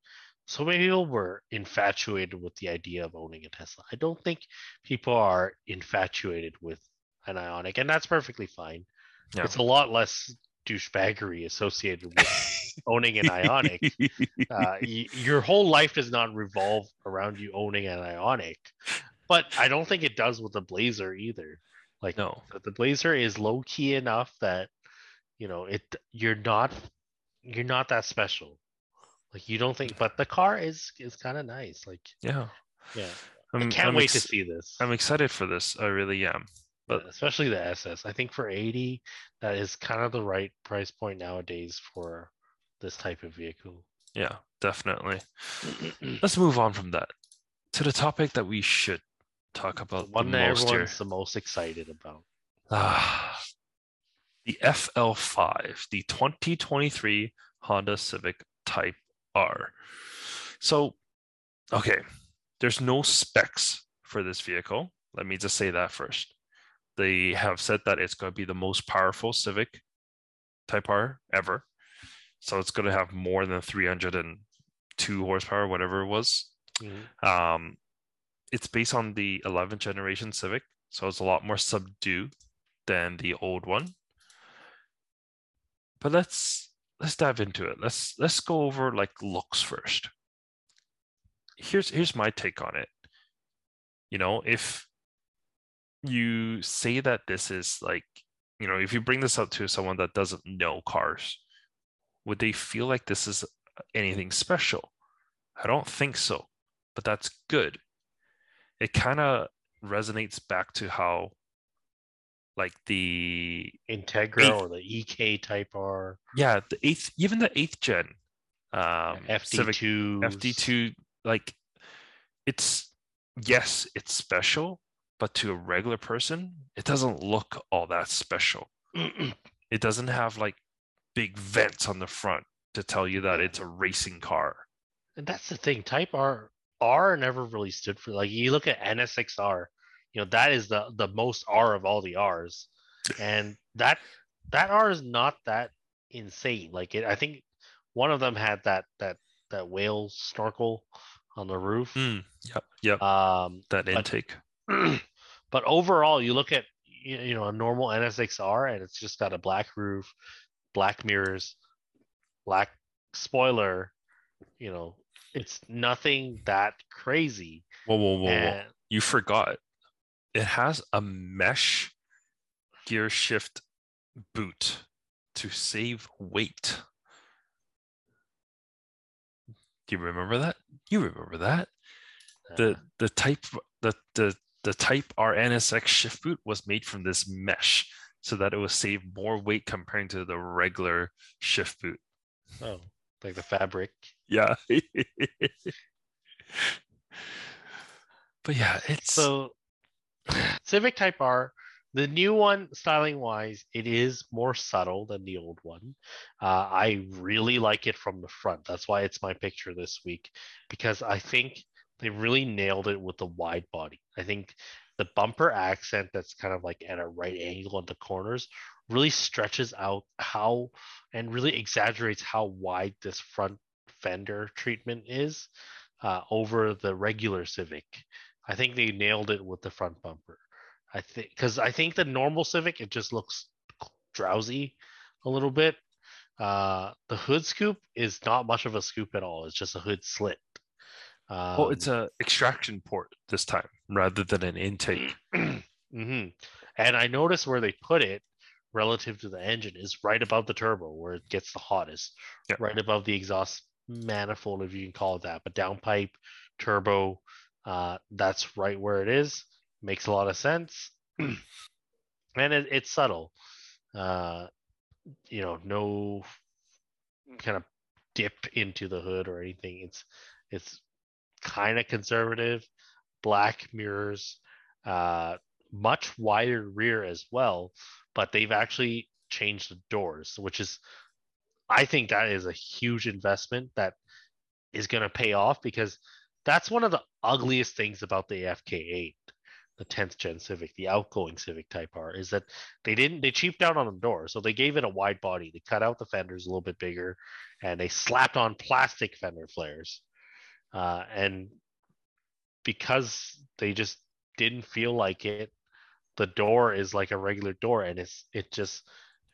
so many people were infatuated with the idea of owning a Tesla. I don't think people are infatuated with an Ioniq, and that's perfectly fine. Yeah. It's a lot less douchebaggery associated with owning an Ioniq. Uh, y- your whole life does not revolve around you owning an Ioniq, but I don't think it does with the Blazer either. Like no, the Blazer is low key enough that you know it. You're not you're not that special. Like you don't think, but the car is is kind of nice. Like yeah, yeah. I'm, I can not wait ex- to see this. I'm excited for this. I really am but especially the SS. I think for 80, that is kind of the right price point nowadays for this type of vehicle. Yeah, definitely. Let's move on from that to the topic that we should talk about. The one that everyone's here. the most excited about. Ah, the FL5, the 2023 Honda Civic Type R. So, okay, there's no specs for this vehicle. Let me just say that first. They have said that it's going to be the most powerful Civic Type R ever. So it's going to have more than 302 horsepower, whatever it was. Mm-hmm. Um, it's based on the 11th generation Civic, so it's a lot more subdued than the old one. But let's let's dive into it. Let's let's go over like looks first. Here's here's my take on it. You know, if you say that this is like you know if you bring this up to someone that doesn't know cars would they feel like this is anything special? I don't think so but that's good. It kind of resonates back to how like the integra eighth, or the ek type r. Yeah the eighth even the eighth gen um fd2 fd2 like it's yes it's special but to a regular person, it doesn't look all that special. it doesn't have like big vents on the front to tell you that it's a racing car. And that's the thing. Type R R never really stood for like you look at NSXR, you know, that is the the most R of all the R's. And that that R is not that insane. Like it I think one of them had that that that whale snorkel on the roof. Mm, yep, yep. Um, that intake. But overall, you look at you know a normal NSXR and it's just got a black roof, black mirrors, black spoiler. You know, it's nothing that crazy. Whoa, whoa, whoa, and... whoa! You forgot. It has a mesh gear shift boot to save weight. Do you remember that? You remember that? The the type the the the Type R NSX shift boot was made from this mesh so that it would save more weight comparing to the regular shift boot. Oh, like the fabric. Yeah. but yeah, it's so Civic Type R the new one, styling wise, it is more subtle than the old one. Uh, I really like it from the front. That's why it's my picture this week because I think they really nailed it with the wide body. I think the bumper accent that's kind of like at a right angle at the corners really stretches out how and really exaggerates how wide this front fender treatment is uh, over the regular Civic. I think they nailed it with the front bumper. I think because I think the normal Civic it just looks drowsy a little bit. Uh, the hood scoop is not much of a scoop at all. It's just a hood slit. Um, well, it's a extraction port this time rather than an intake. mm-hmm. And I noticed where they put it relative to the engine is right above the turbo where it gets the hottest, yep. right above the exhaust manifold, if you can call it that. But downpipe, turbo, uh, that's right where it is. Makes a lot of sense. and it, it's subtle. Uh, you know, no kind of dip into the hood or anything. It's it's kind of conservative. Black mirrors, uh, much wider rear as well, but they've actually changed the doors, which is, I think that is a huge investment that is going to pay off because that's one of the ugliest things about the FK8, the 10th gen Civic, the outgoing Civic Type R, is that they didn't they cheaped out on the door, so they gave it a wide body. They cut out the fenders a little bit bigger, and they slapped on plastic fender flares, uh, and because they just didn't feel like it, the door is like a regular door, and it's it just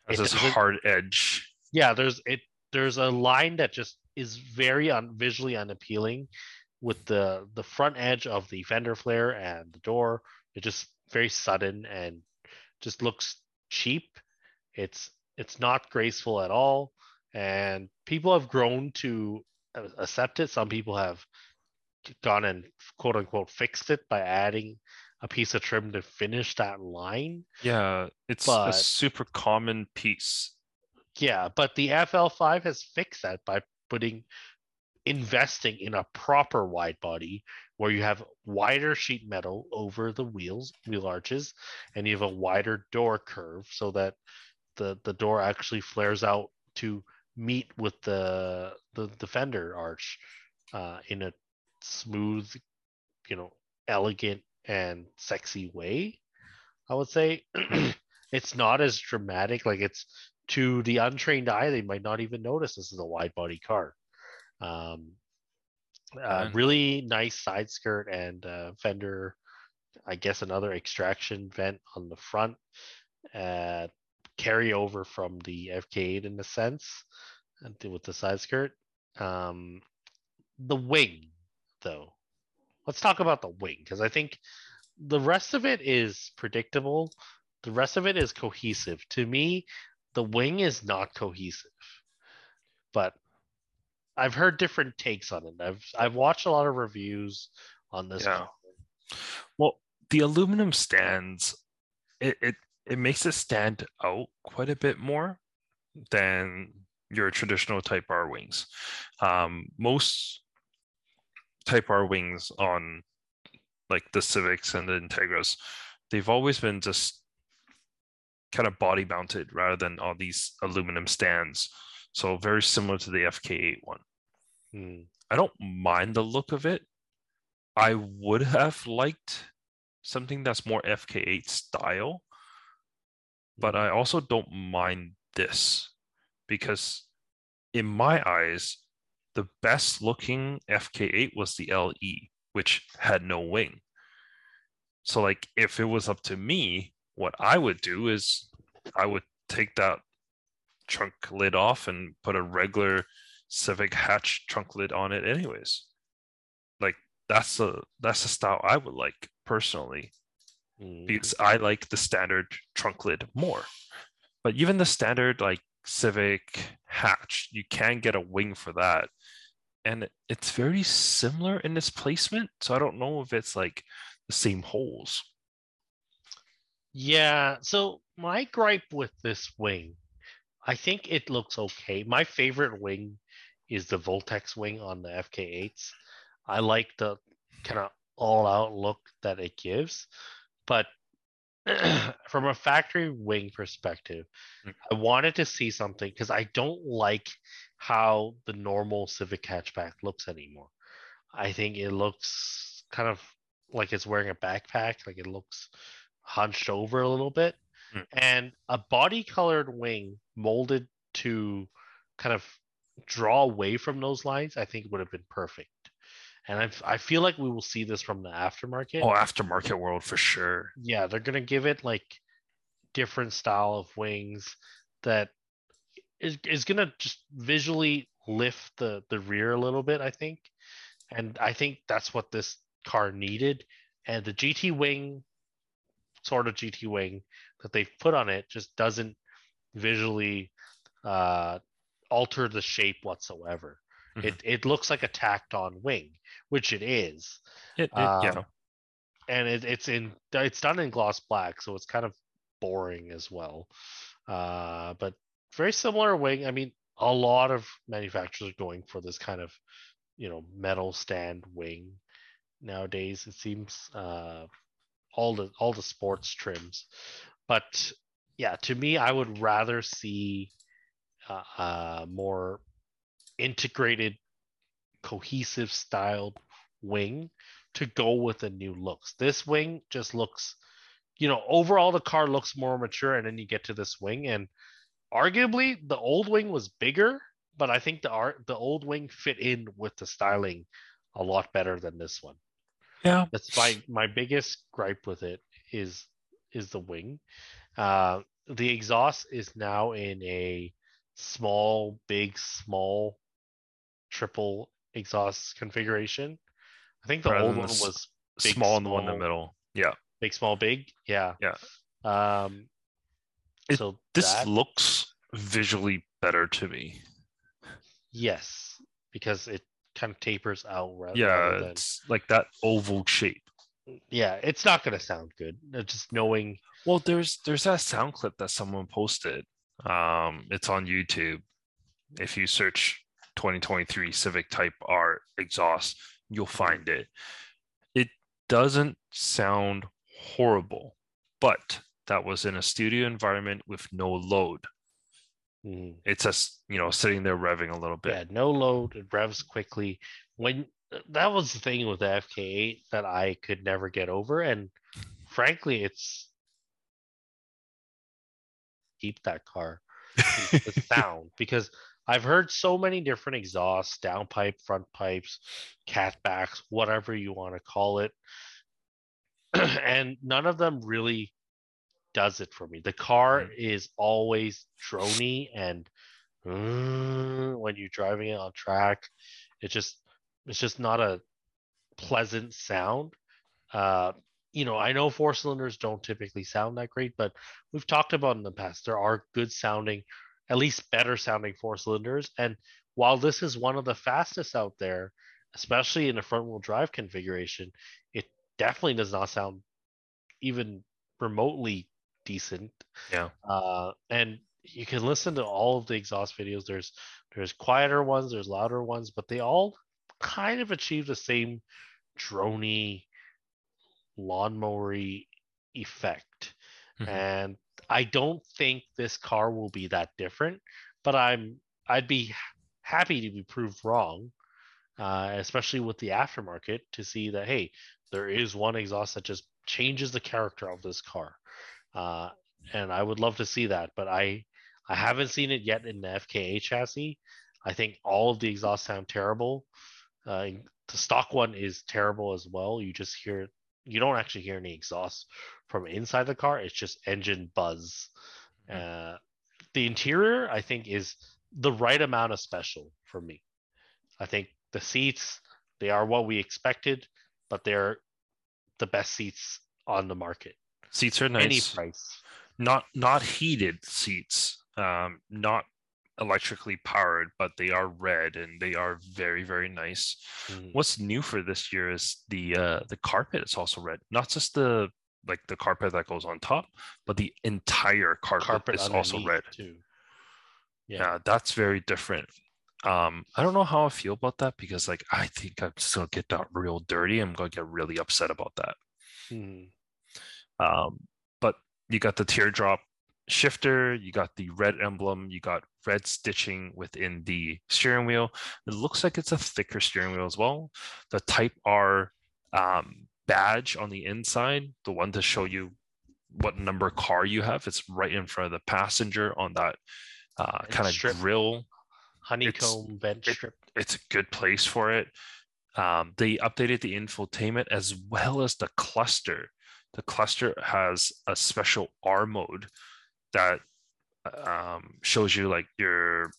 it's this hard edge. Yeah, there's it. There's a line that just is very un, visually unappealing with the the front edge of the fender flare and the door. It just very sudden and just looks cheap. It's it's not graceful at all, and people have grown to accept it. Some people have gone and quote unquote fixed it by adding a piece of trim to finish that line. Yeah, it's but, a super common piece. Yeah, but the FL5 has fixed that by putting investing in a proper wide body where you have wider sheet metal over the wheels, wheel arches, and you have a wider door curve so that the the door actually flares out to meet with the the, defender arch uh, in a smooth, you know, elegant and sexy way. I would say it's not as dramatic. Like it's to the untrained eye, they might not even notice this is a wide body car. Um, uh, really nice side skirt and uh, fender. I guess another extraction vent on the front. Uh, carry over from the FK8 in a sense, with the side skirt. Um, the wing, though. Let's talk about the wing because I think the rest of it is predictable. The rest of it is cohesive. To me, the wing is not cohesive. But I've heard different takes on it. I've I've watched a lot of reviews on this. Yeah. Well, the aluminum stands, it, it it makes it stand out quite a bit more than your traditional Type R wings. Um, most Type R wings on like the Civics and the Integras, they've always been just kind of body mounted rather than all these aluminum stands. So very similar to the FK8 one. Hmm. I don't mind the look of it. I would have liked something that's more FK8 style, but I also don't mind this because in my eyes, the best looking FK8 was the LE, which had no wing. So like if it was up to me, what I would do is I would take that trunk lid off and put a regular Civic hatch trunk lid on it anyways. Like that's the that's the style I would like personally. Mm. Because I like the standard trunk lid more. But even the standard like Civic hatch, you can get a wing for that. And it's very similar in its placement. So I don't know if it's like the same holes. Yeah. So my gripe with this wing, I think it looks okay. My favorite wing is the Voltex wing on the FK8s. I like the kind of all out look that it gives, but from a factory wing perspective, mm. I wanted to see something because I don't like how the normal Civic hatchback looks anymore. I think it looks kind of like it's wearing a backpack, like it looks hunched over a little bit. Mm. And a body colored wing molded to kind of draw away from those lines, I think would have been perfect. And I, I feel like we will see this from the aftermarket. Oh, aftermarket world for sure. Yeah, they're gonna give it like different style of wings that is is gonna just visually lift the the rear a little bit. I think, and I think that's what this car needed. And the GT wing, sort of GT wing that they've put on it, just doesn't visually uh, alter the shape whatsoever. Mm-hmm. It it looks like a tacked on wing, which it is. It, it um, yeah. And it, it's in it's done in gloss black, so it's kind of boring as well. Uh, but very similar wing. I mean, a lot of manufacturers are going for this kind of, you know, metal stand wing nowadays. It seems uh, all the all the sports trims, but yeah, to me, I would rather see uh, uh, more integrated, cohesive styled wing to go with the new looks. This wing just looks, you know, overall the car looks more mature, and then you get to this wing, and arguably the old wing was bigger, but I think the art the old wing fit in with the styling a lot better than this one. Yeah, that's my my biggest gripe with it is is the wing. Uh, the exhaust is now in a small, big, small triple exhaust configuration. I think the Rather old one was big, small, and the one in the middle. Yeah. Big, small, big. Yeah. Yeah. Um, it, so this that, looks visually better to me. Yes, because it kind of tapers out. Rather, yeah, rather than, it's like that oval shape. Yeah, it's not going to sound good. Uh, just knowing. Well, there's there's that sound clip that someone posted. Um, it's on YouTube. If you search 2023 Civic Type R exhaust, you'll find it. It doesn't sound horrible, but that was in a studio environment with no load. Mm. It's just, you know, sitting there revving a little bit. Yeah, no load, it revs quickly. When that was the thing with the FK8 that I could never get over. And frankly, it's keep that car the sound because I've heard so many different exhausts, downpipe, front pipes, catbacks, whatever you want to call it. and none of them really does it for me. The car mm-hmm. is always drony and uh, when you're driving it on track, it just it's just not a pleasant sound. Uh, you know, I know four cylinders don't typically sound that great, but we've talked about in the past there are good sounding, at least better sounding four cylinders. And while this is one of the fastest out there, especially in a front wheel drive configuration, it definitely does not sound even remotely decent. Yeah. Uh, and you can listen to all of the exhaust videos. There's there's quieter ones, there's louder ones, but they all kind of achieve the same drony lawnmower effect. Mm-hmm. And I don't think this car will be that different, but I'm I'd be happy to be proved wrong, uh, especially with the aftermarket to see that hey, there is one exhaust that just changes the character of this car, uh, and I would love to see that. But I I haven't seen it yet in the FK8 chassis. I think all of the exhausts sound terrible. Uh, the stock one is terrible as well. You just hear you don't actually hear any exhaust from inside the car. It's just engine buzz. Mm-hmm. Uh, the interior, I think, is the right amount of special for me. I think the seats they are what we expected, but they're the best seats on the market. Seats are nice. Any price. Not not heated seats. Um, not electrically powered, but they are red and they are very very nice. Mm. What's new for this year is the uh, the carpet is also red, not just the like the carpet that goes on top, but the entire carpet, carpet is also red too. Yeah. yeah, that's very different. Um, I don't know how I feel about that because like I think I'm just gonna get that real dirty. I'm gonna get really upset about that. Mm. Um, but you got the teardrop shifter, you got the red emblem, you got red stitching within the steering wheel. It looks like it's a thicker steering wheel as well. The Type R um, badge on the inside, the one to show you what number car you have, it's right in front of the passenger on that uh, kind of grill. Honeycomb it's, vent strip. It, it's a good place for it. Um, they updated the infotainment as well as the cluster. The cluster has a special R mode that um, shows you like your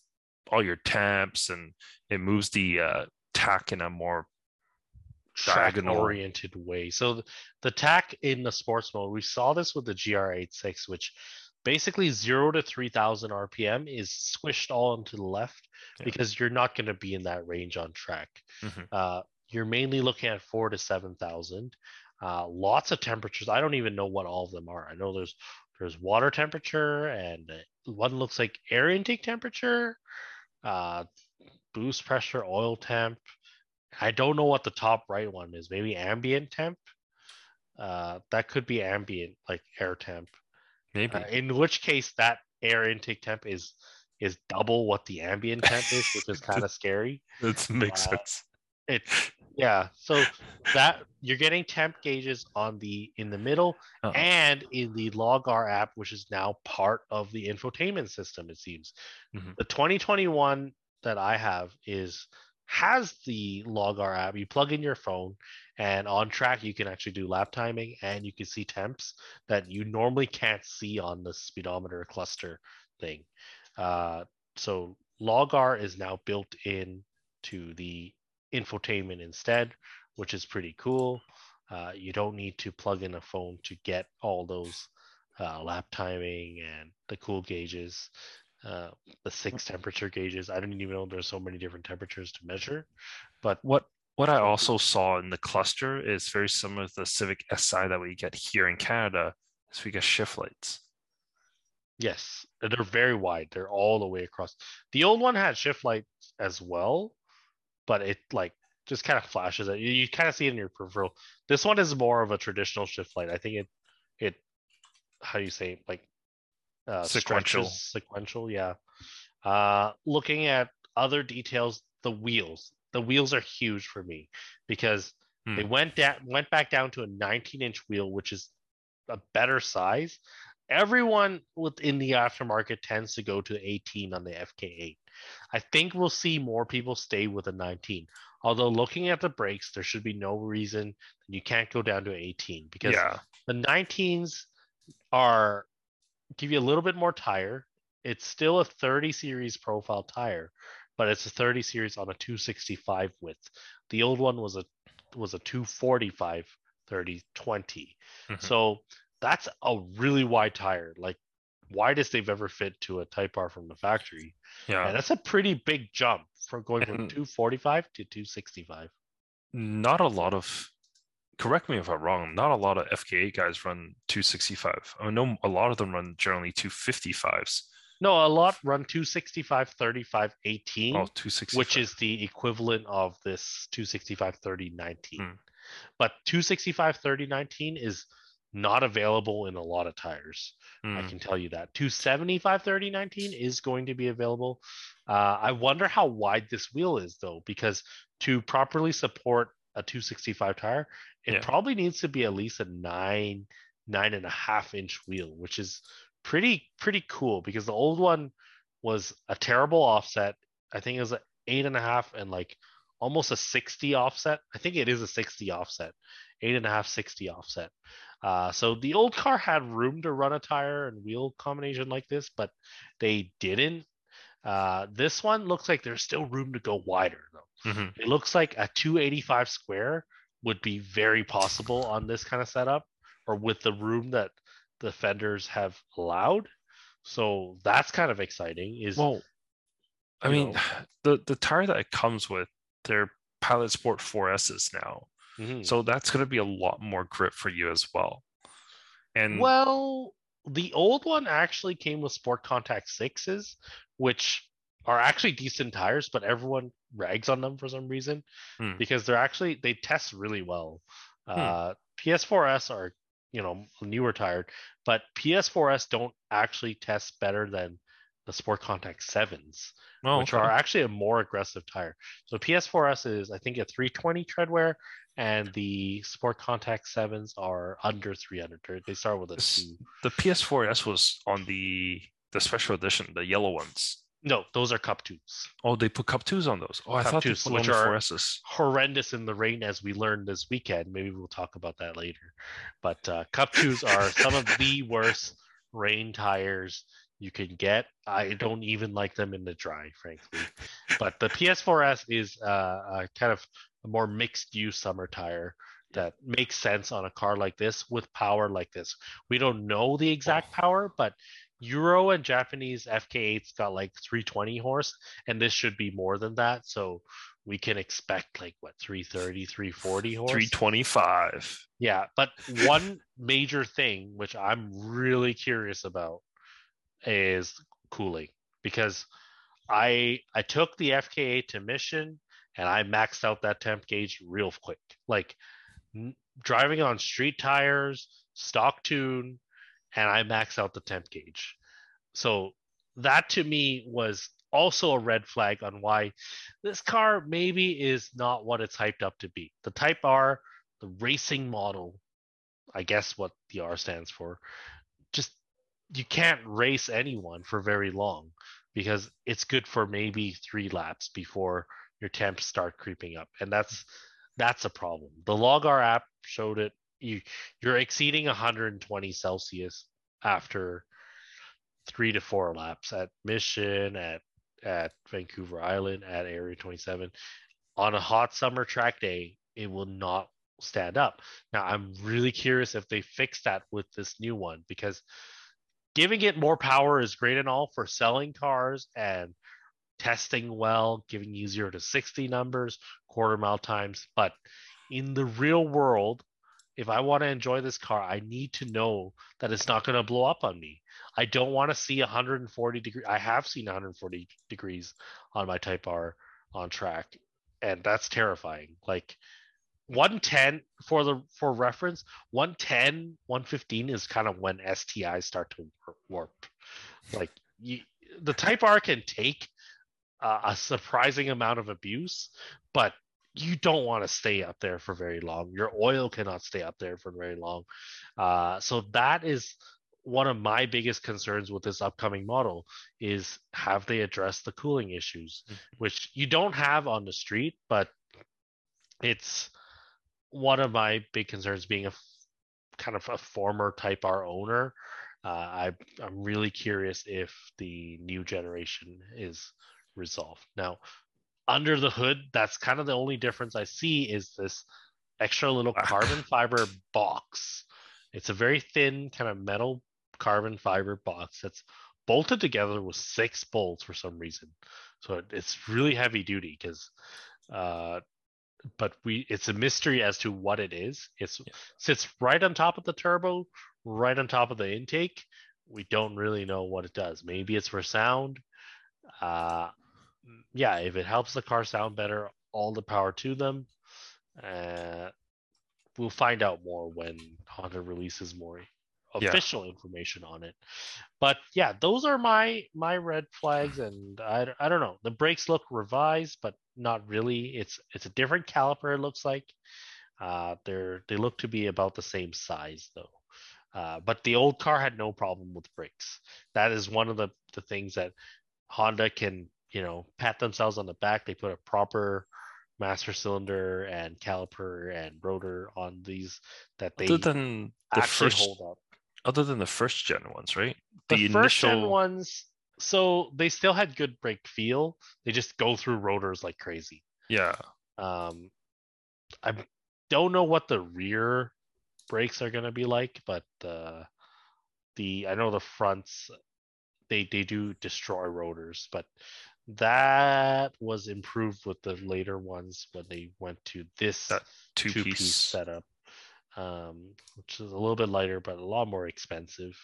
all your temps and it moves the uh, tach in a more track oriented way. So the, the tach in the sports mode, we saw this with the GR86, which basically zero to 3000 RPM is squished all into the left yeah. because you're not going to be in that range on track. Mm-hmm. Uh, you're mainly looking at four to 7000. Uh, lots of temperatures. I don't even know what all of them are. I know there's there's water temperature and one looks like air intake temperature, uh, boost pressure, oil temp. I don't know what the top right one is. Maybe ambient temp. Uh, that could be ambient, like air temp. Maybe. Uh, in which case, that air intake temp is is double what the ambient temp is, which is kind of scary. That makes uh, sense. It yeah. So that you're getting temp gauges on the in the middle uh-huh. and in the LogR app, which is now part of the infotainment system. It seems mm-hmm. the 2021 that I have is has the LogR app. You plug in your phone, and on track you can actually do lap timing, and you can see temps that you normally can't see on the speedometer cluster thing. Uh, so LogR is now built in to the infotainment instead, which is pretty cool. Uh, you don't need to plug in a phone to get all those uh, lap timing and the cool gauges, uh, the six temperature gauges. I didn't even know there's so many different temperatures to measure. But what what I also saw in the cluster is very similar to the Civic Si that we get here in Canada. So we get shift lights. Yes, they're very wide. They're all the way across. The old one had shift lights as well, but it like just kind of flashes it. You, you kind of see it in your peripheral. This one is more of a traditional shift light. I think it it how do you say like uh, sequential sequential yeah. Uh, looking at other details, the wheels. The wheels are huge for me because hmm. they went down went back down to a 19 inch wheel, which is a better size. Everyone within the aftermarket tends to go to 18 on the FK8. I think we'll see more people stay with a 19. Although looking at the brakes, there should be no reason you can't go down to 18 because yeah. the 19s are give you a little bit more tire. It's still a 30 series profile tire, but it's a 30 series on a 265 width. The old one was a was a 245 30 20. Mm-hmm. So that's a really wide tire. Like widest they've ever fit to a Type R from the factory. Yeah, and that's a pretty big jump from going and from 245 to 265. Not a lot of. Correct me if I'm wrong. Not a lot of FK8 guys run 265. I know a lot of them run generally 255s. No, a lot run 265, 35, 18, oh, 265. which is the equivalent of this 265, 30, 19. Hmm. But 265, 30, 19 is not available in a lot of tires. Mm. I hmm. can tell you that. 275 30 19 is going to be available. Uh, I wonder how wide this wheel is though, because to properly support a 265 tire, it yeah. probably needs to be at least a nine, nine and a half inch wheel, which is pretty, pretty cool because the old one was a terrible offset. I think it was an eight and a half and like almost a 60 offset. I think it is a 60 offset, eight and a half, 60 offset. Uh, so the old car had room to run a tire and wheel combination like this, but they didn't. Uh, this one looks like there's still room to go wider though. Mm-hmm. It looks like a 285 square would be very possible on this kind of setup or with the room that the fenders have allowed. So that's kind of exciting. Is well, I mean, know, the the tire that it comes with, they're Pilot Sport 4Ss now. Mm-hmm. So that's going to be a lot more grip for you as well. And well, the old one actually came with Sport Contact sixes, which are actually decent tires, but everyone rags on them for some reason hmm. because they're actually they test really well. Hmm. Uh, PS4S are you know newer tire, but PS4S don't actually test better than the Sport Contact sevens, oh, which okay. are actually a more aggressive tire. So PS4S is I think a 320 tread wear, and the Sport Contact sevens are under 300. They start with a two. The PS4S was on the the special edition, the yellow ones. No, those are cup twos. Oh, they put cup twos on those. Oh, I thought twos, they put which are 4Ss. horrendous in the rain, as we learned this weekend. Maybe we'll talk about that later. But uh, cup twos are some of the worst rain tires you can get. I don't even like them in the dry, frankly. But the PS4S is uh, a kind of a more mixed use summer tire that makes sense on a car like this with power like this. We don't know the exact oh. power, but Euro and Japanese FK8's got like 320 horse, and this should be more than that. So we can expect like what 330, 340 horse. 325. Yeah, but one major thing which I'm really curious about is cooling because I I took the FK8 to mission and I maxed out that temp gauge real quick. Like driving on street tires, stock tune, and I max out the temp gauge. So that to me was also a red flag on why this car maybe is not what it's hyped up to be. The Type R, the racing model, I guess what the R stands for, just you can't race anyone for very long because it's good for maybe three laps before your temps start creeping up. And that's that's a problem. The LogR app showed it you you're exceeding 120 Celsius after three to four laps at Mission, at at Vancouver Island, at Area 27. On a hot summer track day, it will not stand up. Now, I'm really curious if they fix that with this new one because giving it more power is great and all for selling cars and testing well, giving you zero to 60 numbers, quarter mile times. But in the real world, if I want to enjoy this car, I need to know that it's not going to blow up on me. I don't want to see 140 degrees. I have seen 140 degrees on my Type R on track, and that's terrifying. Like 110 for the for reference, 110, 115 is kind of when STIs start to warp. Like you, the Type R can take uh, a surprising amount of abuse, but you don't want to stay up there for very long. Your oil cannot stay up there for very long. Uh, so that is one of my biggest concerns with this upcoming model is have they addressed the cooling issues, mm-hmm. which you don't have on the street, but it's one of my big concerns being a kind of a former Type R owner. Uh, I, I'm really curious if the new generation is resolved. Now, under the hood, that's kind of the only difference I see is this extra little carbon fiber box. It's a very thin kind of metal carbon fiber box that's bolted together with six bolts for some reason. So it's really heavy duty because, uh, but we it's a mystery as to what it is. It yeah. sits right on top of the turbo, right on top of the intake. We don't really know what it does. Maybe it's for sound. Uh, yeah, if it helps the car sound better, all the power to them. Uh, we'll find out more when Honda releases more official yeah. information on it. But yeah, those are my my red flags, and I, I don't know. The brakes look revised, but not really. It's it's a different caliper. It looks like uh, they're they look to be about the same size though. Uh, but the old car had no problem with brakes. That is one of the the things that Honda can you know pat themselves on the back. They put a proper master cylinder and caliper and rotor on these that they other than the first hold up. other than the first gen ones right? The, the initial... first gen ones so they still had good brake feel. They just go through rotors like crazy. Yeah. Um i don't know what the rear brakes are going to be like but uh the i know the fronts they they do destroy rotors but that was improved with the later ones when they went to this two, piece. piece setup, um, which is a little bit lighter but a lot more expensive.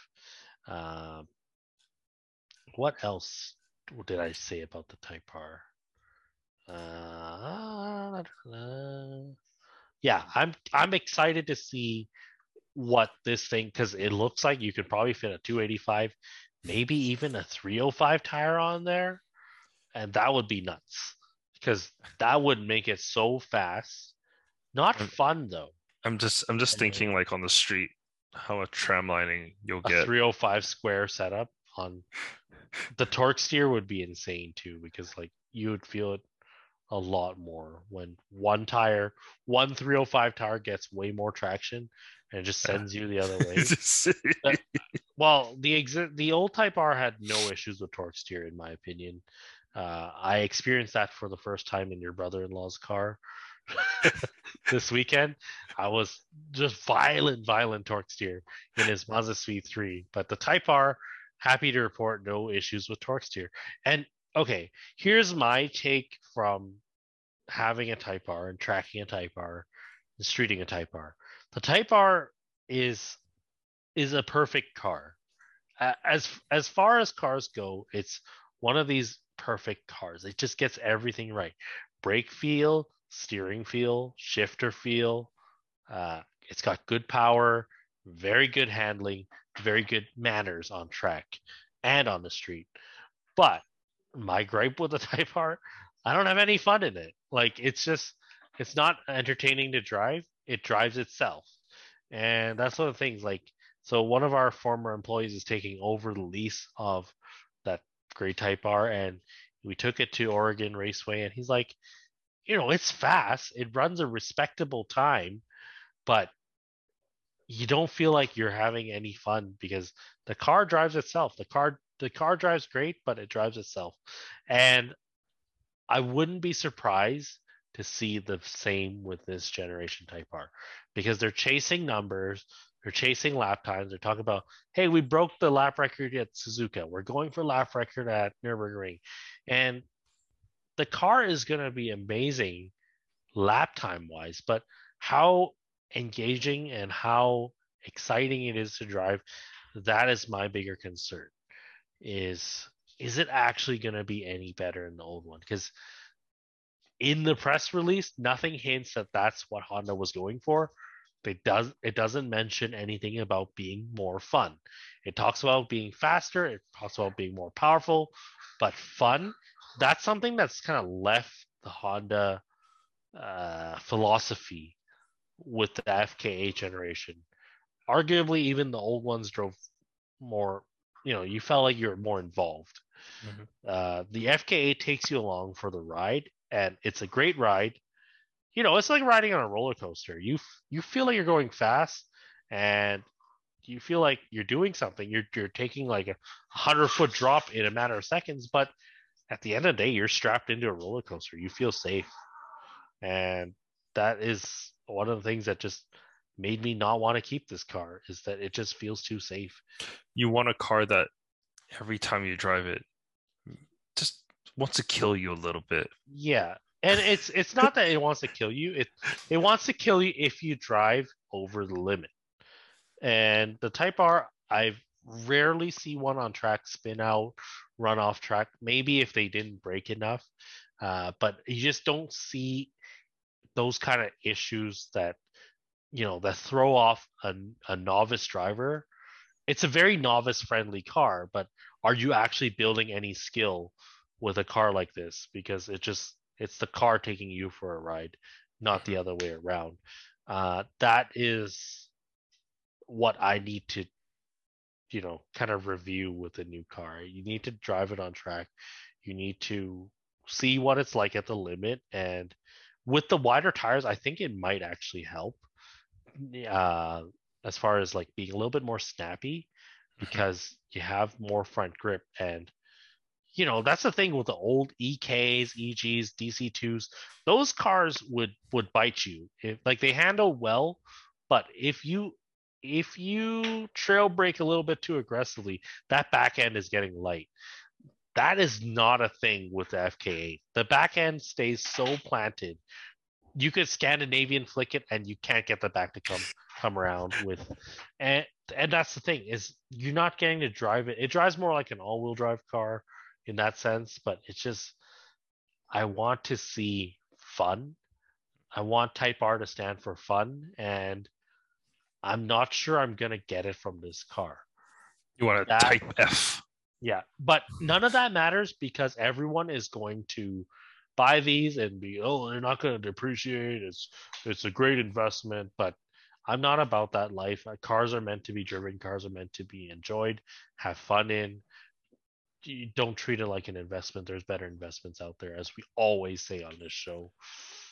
Uh, what else did I say about the Type R? Uh, yeah, I'm I'm excited to see what this thing because it looks like you could probably fit a 285, maybe even a 305 tire on there, and that would be nuts because that would make it so fast. Not I'm, fun though. I'm just I'm just thinking like on the street how a tram lining you'll get 305 square setup on the torque steer would be insane too because like you would feel it a lot more when one tire, one 305 tire gets way more traction and it just sends you the other way. Uh, well, the exi- the old Type R had no issues with torque steer, in my opinion. Uh, I experienced that for the first time in your brother-in-law's car this weekend. I was just violent, violent torque steer in his Mazda V3. But the Type R, happy to report no issues with torque steer. And okay, here's my take from having a Type R and tracking a Type R and streeting a Type R. The Type R is is a perfect car. As as far as cars go, it's one of these perfect cars. It just gets everything right. Brake feel, steering feel, shifter feel. Uh, it's got good power, very good handling, very good manners on track and on the street. But my gripe with the Type R, I don't have any fun in it. Like it's just it's not entertaining to drive. It drives itself. And that's one of the things like so one of our former employees is taking over the lease of gray type R and we took it to Oregon Raceway and he's like, you know, it's fast. It runs a respectable time, but you don't feel like you're having any fun because the car drives itself. The car the car drives great, but it drives itself. And I wouldn't be surprised to see the same with this generation type R because they're chasing numbers, they're chasing lap times. They're talking about, hey, we broke the lap record at Suzuka. We're going for lap record at Nürburgring. And the car is going to be amazing lap time wise, but how engaging and how exciting it is to drive, that is my bigger concern. Is is it actually going to be any better in the old one? Because in the press release, nothing hints that that's what Honda was going for. It does it doesn't mention anything about being more fun. It talks about being faster, it talks about being more powerful, but fun, that's something that's kind of left the Honda uh, philosophy with the FK8 generation. Arguably, even the old ones drove more. You know, you felt like you're more involved. Mm-hmm. Uh, the FK8 takes you along for the ride, and it's a great ride. You know, it's like riding on a roller coaster. You you feel like you're going fast, and you feel like you're doing something. You're you're taking like a hundred foot drop in a matter of seconds, but at the end of the day, you're strapped into a roller coaster. You feel safe, and that is one of the things that just made me not want to keep this car. Is that it just feels too safe. You want a car that every time you drive it, just wants to kill you a little bit. Yeah, and it's it's not that it wants to kill you. It it wants to kill you if you drive over the limit. And the Type R, I've rarely see one on track spin out, run off track. Maybe if they didn't brake enough, uh, but you just don't see those kind of issues that you know that throw off a, a novice driver. It's a very novice friendly car, but are you actually building any skill with a car like this? Because it just it's the car taking you for a ride, not the other way around. Uh, that is what I need to you know kind of review with a new car you need to drive it on track you need to see what it's like at the limit and with the wider tires i think it might actually help uh, as far as like being a little bit more snappy mm-hmm. because you have more front grip and you know that's the thing with the old EKs, EGs, DC2s. Those cars would would bite you. If like they handle well, but if you if you trail brake a little bit too aggressively, that back end is getting light. That is not a thing with the FK8. The back end stays so planted. You could Scandinavian flick it and you can't get the back to come come around with and and that's the thing is you're not getting to drive it. It drives more like an all-wheel drive car in that sense, but it's just I want to see fun. I want Type R to stand for fun and I'm not sure I'm gonna get it from this car. You want to type F. Yeah, but none of that matters because everyone is going to buy these and be, oh, they're not going to depreciate. It's it's a great investment, but I'm not about that life. Cars are meant to be driven. Cars are meant to be enjoyed, have fun in. You don't treat it like an investment. There's better investments out there, as we always say on this show.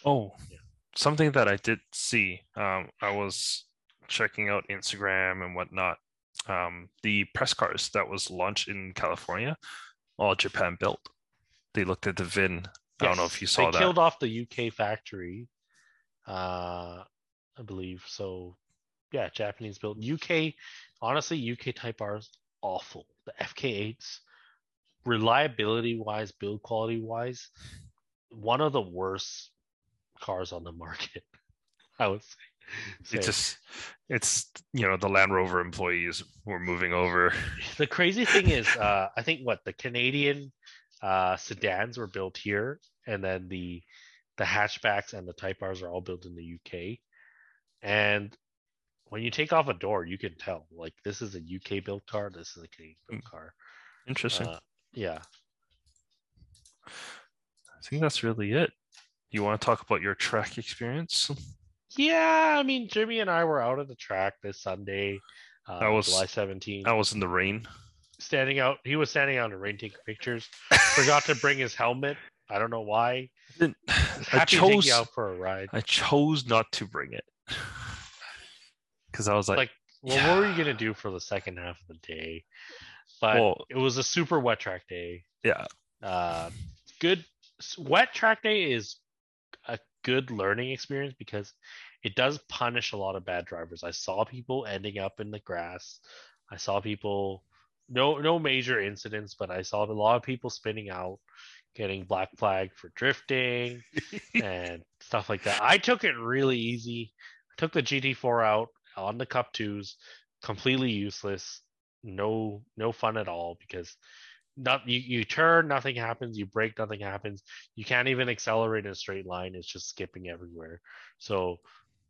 Oh, yeah. something that I did see. Um, I was checking out Instagram and whatnot um, the press cars that was launched in California, all Japan built. They looked at the VIN. I don't know if you saw they that. killed off the UK factory, uh, I believe. So, yeah, Japanese built. UK, honestly, UK Type R is awful. The FK8s, reliability wise, build quality wise, one of the worst cars on the market. I would say. It's just it's you know the Land Rover employees were moving over. The crazy thing is, uh, I think what the Canadian uh, sedans were built here, and then the the hatchbacks and the Type R's are all built in the UK. And when you take off a door, you can tell like this is a UK built car, this is a Canadian built hmm. car. Interesting. Uh, yeah. I think that's really it. You want to talk about your track experience? Yeah, I mean, Jimmy and I were out at the track this Sunday, uh, I was July 17th. I was in the rain, standing out. He was standing out in the rain taking pictures. Forgot to bring his helmet. I don't know why. I, I chose out for a ride. I chose not to bring it because I was like, like, well, yeah. what were you gonna do for the second half of the day? But well, it was a super wet track day. Yeah. Uh, good wet track day is a good learning experience because it does punish a lot of bad drivers. I saw people ending up in the grass. I saw people no no major incidents, but I saw a lot of people spinning out, getting black flag for drifting and stuff like that. I took it really easy. I took the GT4 out on the Cup 2s, completely useless. No no fun at all because not you, you turn nothing happens you brake nothing happens. You can't even accelerate in a straight line it's just skipping everywhere. So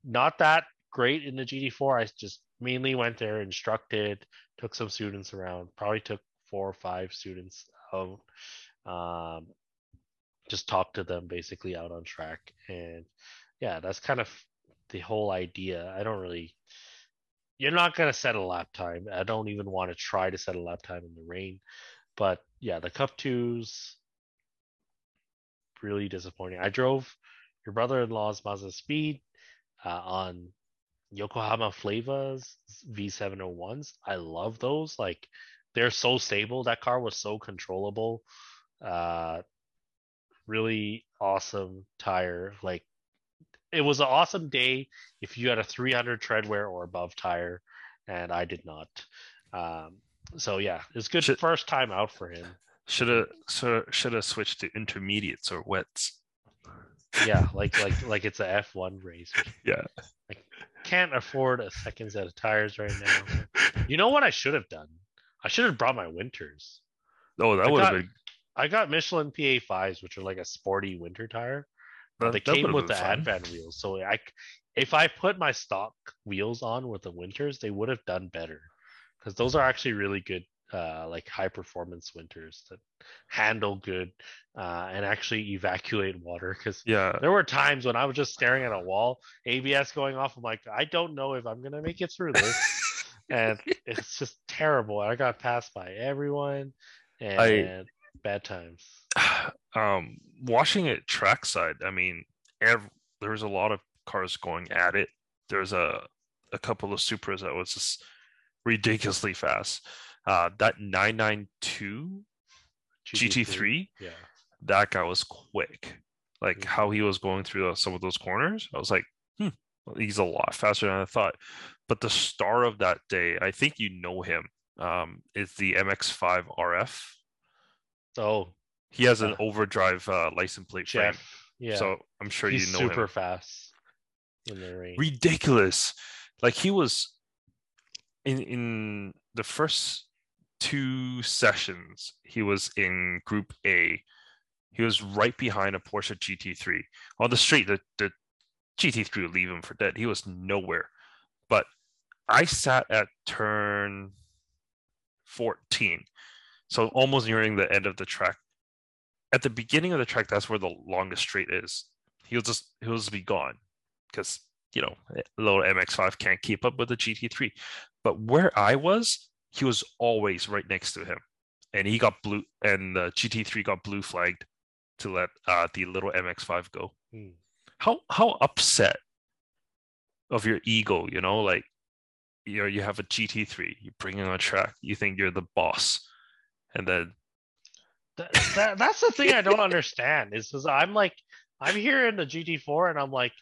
not that great in the GT4 i just mainly went there instructed took some students around probably took four or five students out um, just talked to them basically out on track. And yeah that's kind of the whole idea. I don't really you're not going to set a lap time i don't even want to try to set a lap time in the rain but yeah, the Cup twos really disappointing. I drove your brother-in-law's Mazda Speed uh, on Yokohama Flevas V701s. I love those. Like they're so stable. That car was so controllable. Uh, really awesome tire. Like it was an awesome day if you had a 300 treadwear or above tire, and I did not. Um, so yeah, it's good should, first time out for him. Should have so should have switched to intermediates or wets. Yeah, like like like it's a F one race. Yeah. I can't afford a second set of tires right now. You know what I should have done? I should have brought my winters. Oh, that would have been. I got Michelin PA fives, which are like a sporty winter tire. But they came with the fun. Advan wheels, so I, if I put my stock wheels on with the winters, they would have done better because those are actually really good uh, like high performance winters that handle good uh, and actually evacuate water. Because yeah, there were times when I was just staring at a wall, ABS going off. I'm like, I don't know if I'm gonna make it through this, and it's just terrible. I got passed by everyone, and I, bad times. Um, watching it trackside, I mean, every, there was a lot of cars going at it. There's a a couple of Supras that was just ridiculously fast. Uh, that 992 GT3, GT3 yeah, that guy was quick. Like mm-hmm. how he was going through some of those corners, I was like, hmm, he's a lot faster than I thought. But the star of that day, I think you know him, um, is the MX5 RF. Oh, he has an overdrive uh, license plate Jeff, frame. Yeah. So I'm sure he's you know super him. fast in the rain. Ridiculous. Like he was in in the first two sessions, he was in Group A. He was right behind a Porsche GT3 on the street. The the GT3 would leave him for dead. He was nowhere, but I sat at turn 14, so almost nearing the end of the track. At the beginning of the track, that's where the longest straight is. He'll just he'll just be gone because you know little MX5 can't keep up with the GT3. But where I was, he was always right next to him, and he got blue, and the GT3 got blue flagged to let uh, the little MX5 go. Hmm. How how upset of your ego, you know, like you know you have a GT3, you bring it on a track, you think you're the boss, and then that, that that's the thing I don't understand is because I'm like I'm here in the GT4 and I'm like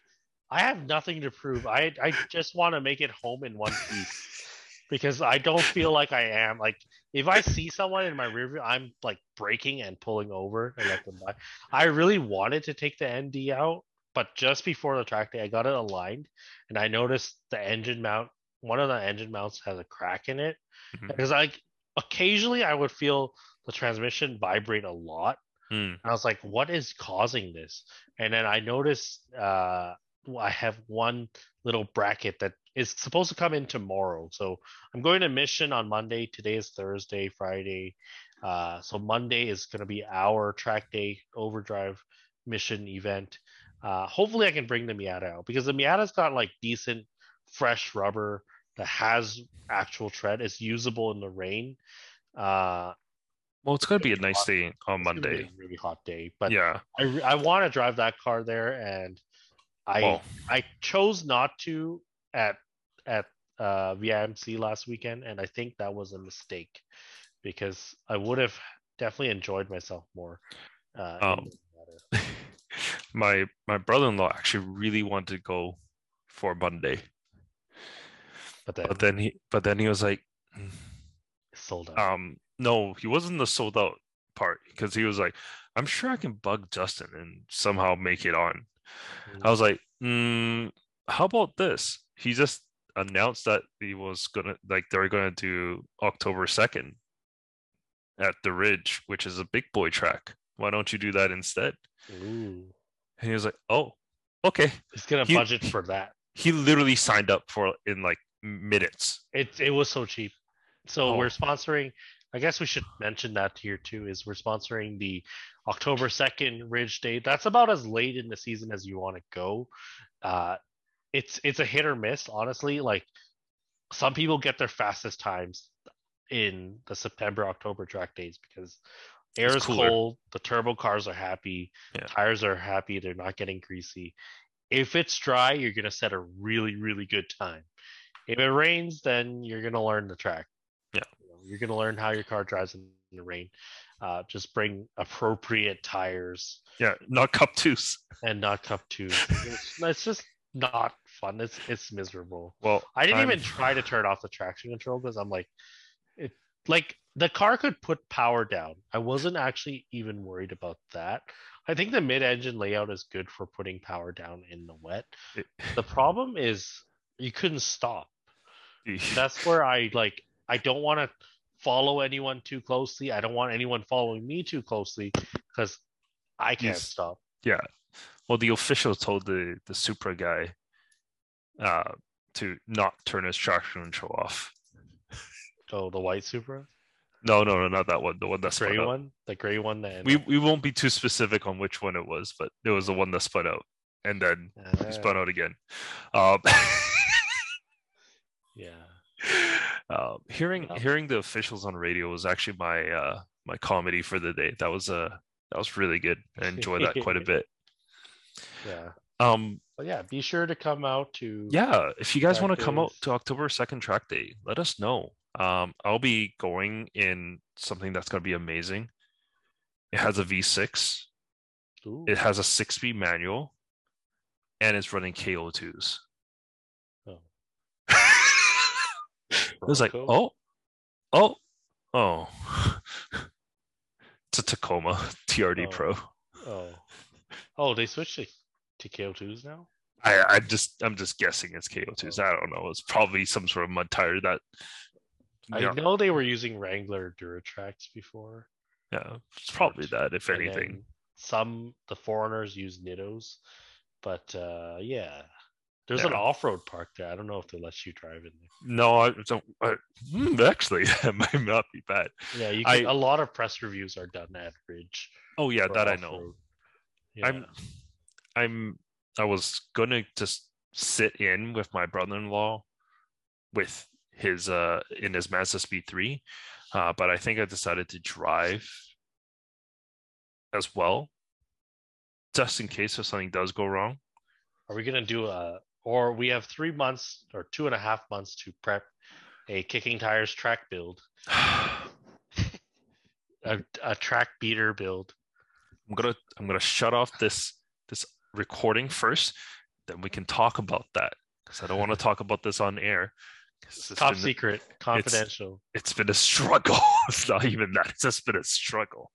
I have nothing to prove. I I just want to make it home in one piece because I don't feel like I am. Like if I see someone in my rear view, I'm like braking and pulling over and let them by. I really wanted to take the ND out, but just before the track day, I got it aligned and I noticed the engine mount. One of the engine mounts has a crack in it mm-hmm. because like occasionally I would feel the transmission vibrate a lot. Mm. I was like, what is causing this? And then I noticed uh, I have one little bracket that is supposed to come in tomorrow. So I'm going to mission on Monday. Today is Thursday, Friday. Uh, so Monday is going to be our track day overdrive mission event. Uh, hopefully, I can bring the Miata out because the Miata's got like decent fresh rubber that has actual tread. It's usable in the rain. Uh, well, it's going to be a nice day on Monday. A really hot day, but yeah, I, I want to drive that car there, and I I chose not to at at uh, VIMC last weekend, and I think that was a mistake because I would have definitely enjoyed myself more. Uh, um, my my brother-in-law actually really wanted to go for Monday, but then, but then he but then he was like sold out. Um, no, he wasn't the sold out part because he was like, I'm sure I can bug Justin and somehow make it on. Mm-hmm. I was like, mm, how about this? He just announced that he was gonna like they were gonna do October second at the Ridge, which is a big boy track. Why don't you do that instead? Ooh. And he was like, "Oh, okay." He's gonna he, budget for that. He literally signed up for in like minutes. It it was so cheap. So oh. we're sponsoring. I guess we should mention that here too. Is we're sponsoring the October second Ridge Day. That's about as late in the season as you want to go. Uh, it's it's a hit or miss, honestly. Like some people get their fastest times in the September October track days because air is cold, the turbo cars are happy, yeah. tires are happy, they're not getting greasy. If it's dry, you're gonna set a really really good time. If it rains, then you're gonna learn the track. Yeah, you are gonna learn how your car drives in the rain. Uh, just bring appropriate tires. Yeah, not cup twos. And not cup twos. it's, it's just not fun. It's it's miserable. Well, I didn't I'm... even try to turn off the traction control because I'm like, it like the car could put power down. I wasn't actually even worried about that. I think the mid-engine layout is good for putting power down in the wet. It... The problem is you couldn't stop. That's where I like. I don't want to follow anyone too closely. I don't want anyone following me too closely because I can't yes. stop. Yeah, well, the official told the the Supra guy uh, to not turn his traction control off. Oh, the white Supra. No, no, no, not that one. The one that gray one, the gray one. That we we won't be too specific on which one it was, but it was the one that spun out, and then uh, spun out again. Um, yeah. Uh, hearing hearing the officials on radio was actually my uh, my comedy for the day. That was a uh, that was really good. I enjoyed that quite a bit. Yeah. Um. But yeah, be sure to come out to. Yeah, if you guys want to come out to October second track day, let us know. Um, I'll be going in something that's going to be amazing. It has a V6. Ooh. It has a six-speed manual, and it's running KO2s. Oh. It was like, oh, oh, oh. it's a Tacoma TRD oh. Pro. Oh. Oh, they switched to, to KO2s now? I, I just I'm just guessing it's KO2s. I don't know. It's probably some sort of mud tire that I know. know they were using Wrangler Duratracs before. Yeah, it's probably that, if anything. Some the 4Runners use Nittos, but uh yeah. There's yeah. an off-road park there. I don't know if they let you drive in there. No, I don't. I, hmm, actually, it might not be bad. Yeah, you can, I, a lot of press reviews are done at Ridge. Oh yeah, that off-road. I know. Yeah. I'm, I'm, I was gonna just sit in with my brother-in-law, with his uh in his Mazda Speed three, uh, but I think I decided to drive as well, just in case if something does go wrong. Are we gonna do a or we have three months or two and a half months to prep a kicking tires track build, a, a track beater build. I'm gonna I'm gonna shut off this this recording first, then we can talk about that because I don't want to talk about this on air. Top secret, confidential. It's, it's been a struggle. it's not even that. It's just been a struggle.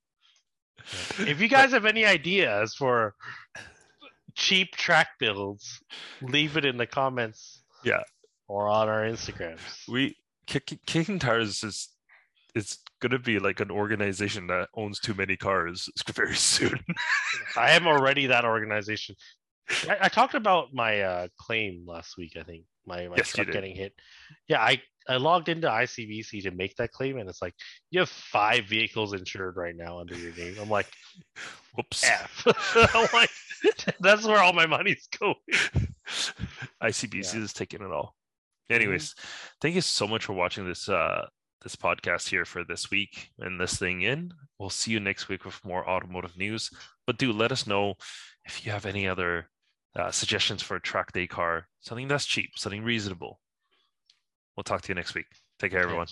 If you guys have any ideas for cheap track builds, leave it in the comments. Yeah. Or on our Instagrams. We kick, kicking tires is it's gonna be like an organization that owns too many cars very soon. I am already that organization. I, I talked about my uh, claim last week. I think my my yes, truck getting hit. Yeah, I I logged into ICBC to make that claim, and it's like you have five vehicles insured right now under your name. I'm like, whoops. I'm like, that's where all my money's going. ICBC yeah. is taking it all. Anyways, mm-hmm. thank you so much for watching this uh this podcast here for this week and this thing in. We'll see you next week with more automotive news. But do let us know if you have any other uh, suggestions for a track day car, something that's cheap, something reasonable. We'll talk to you next week. Take care, everyone.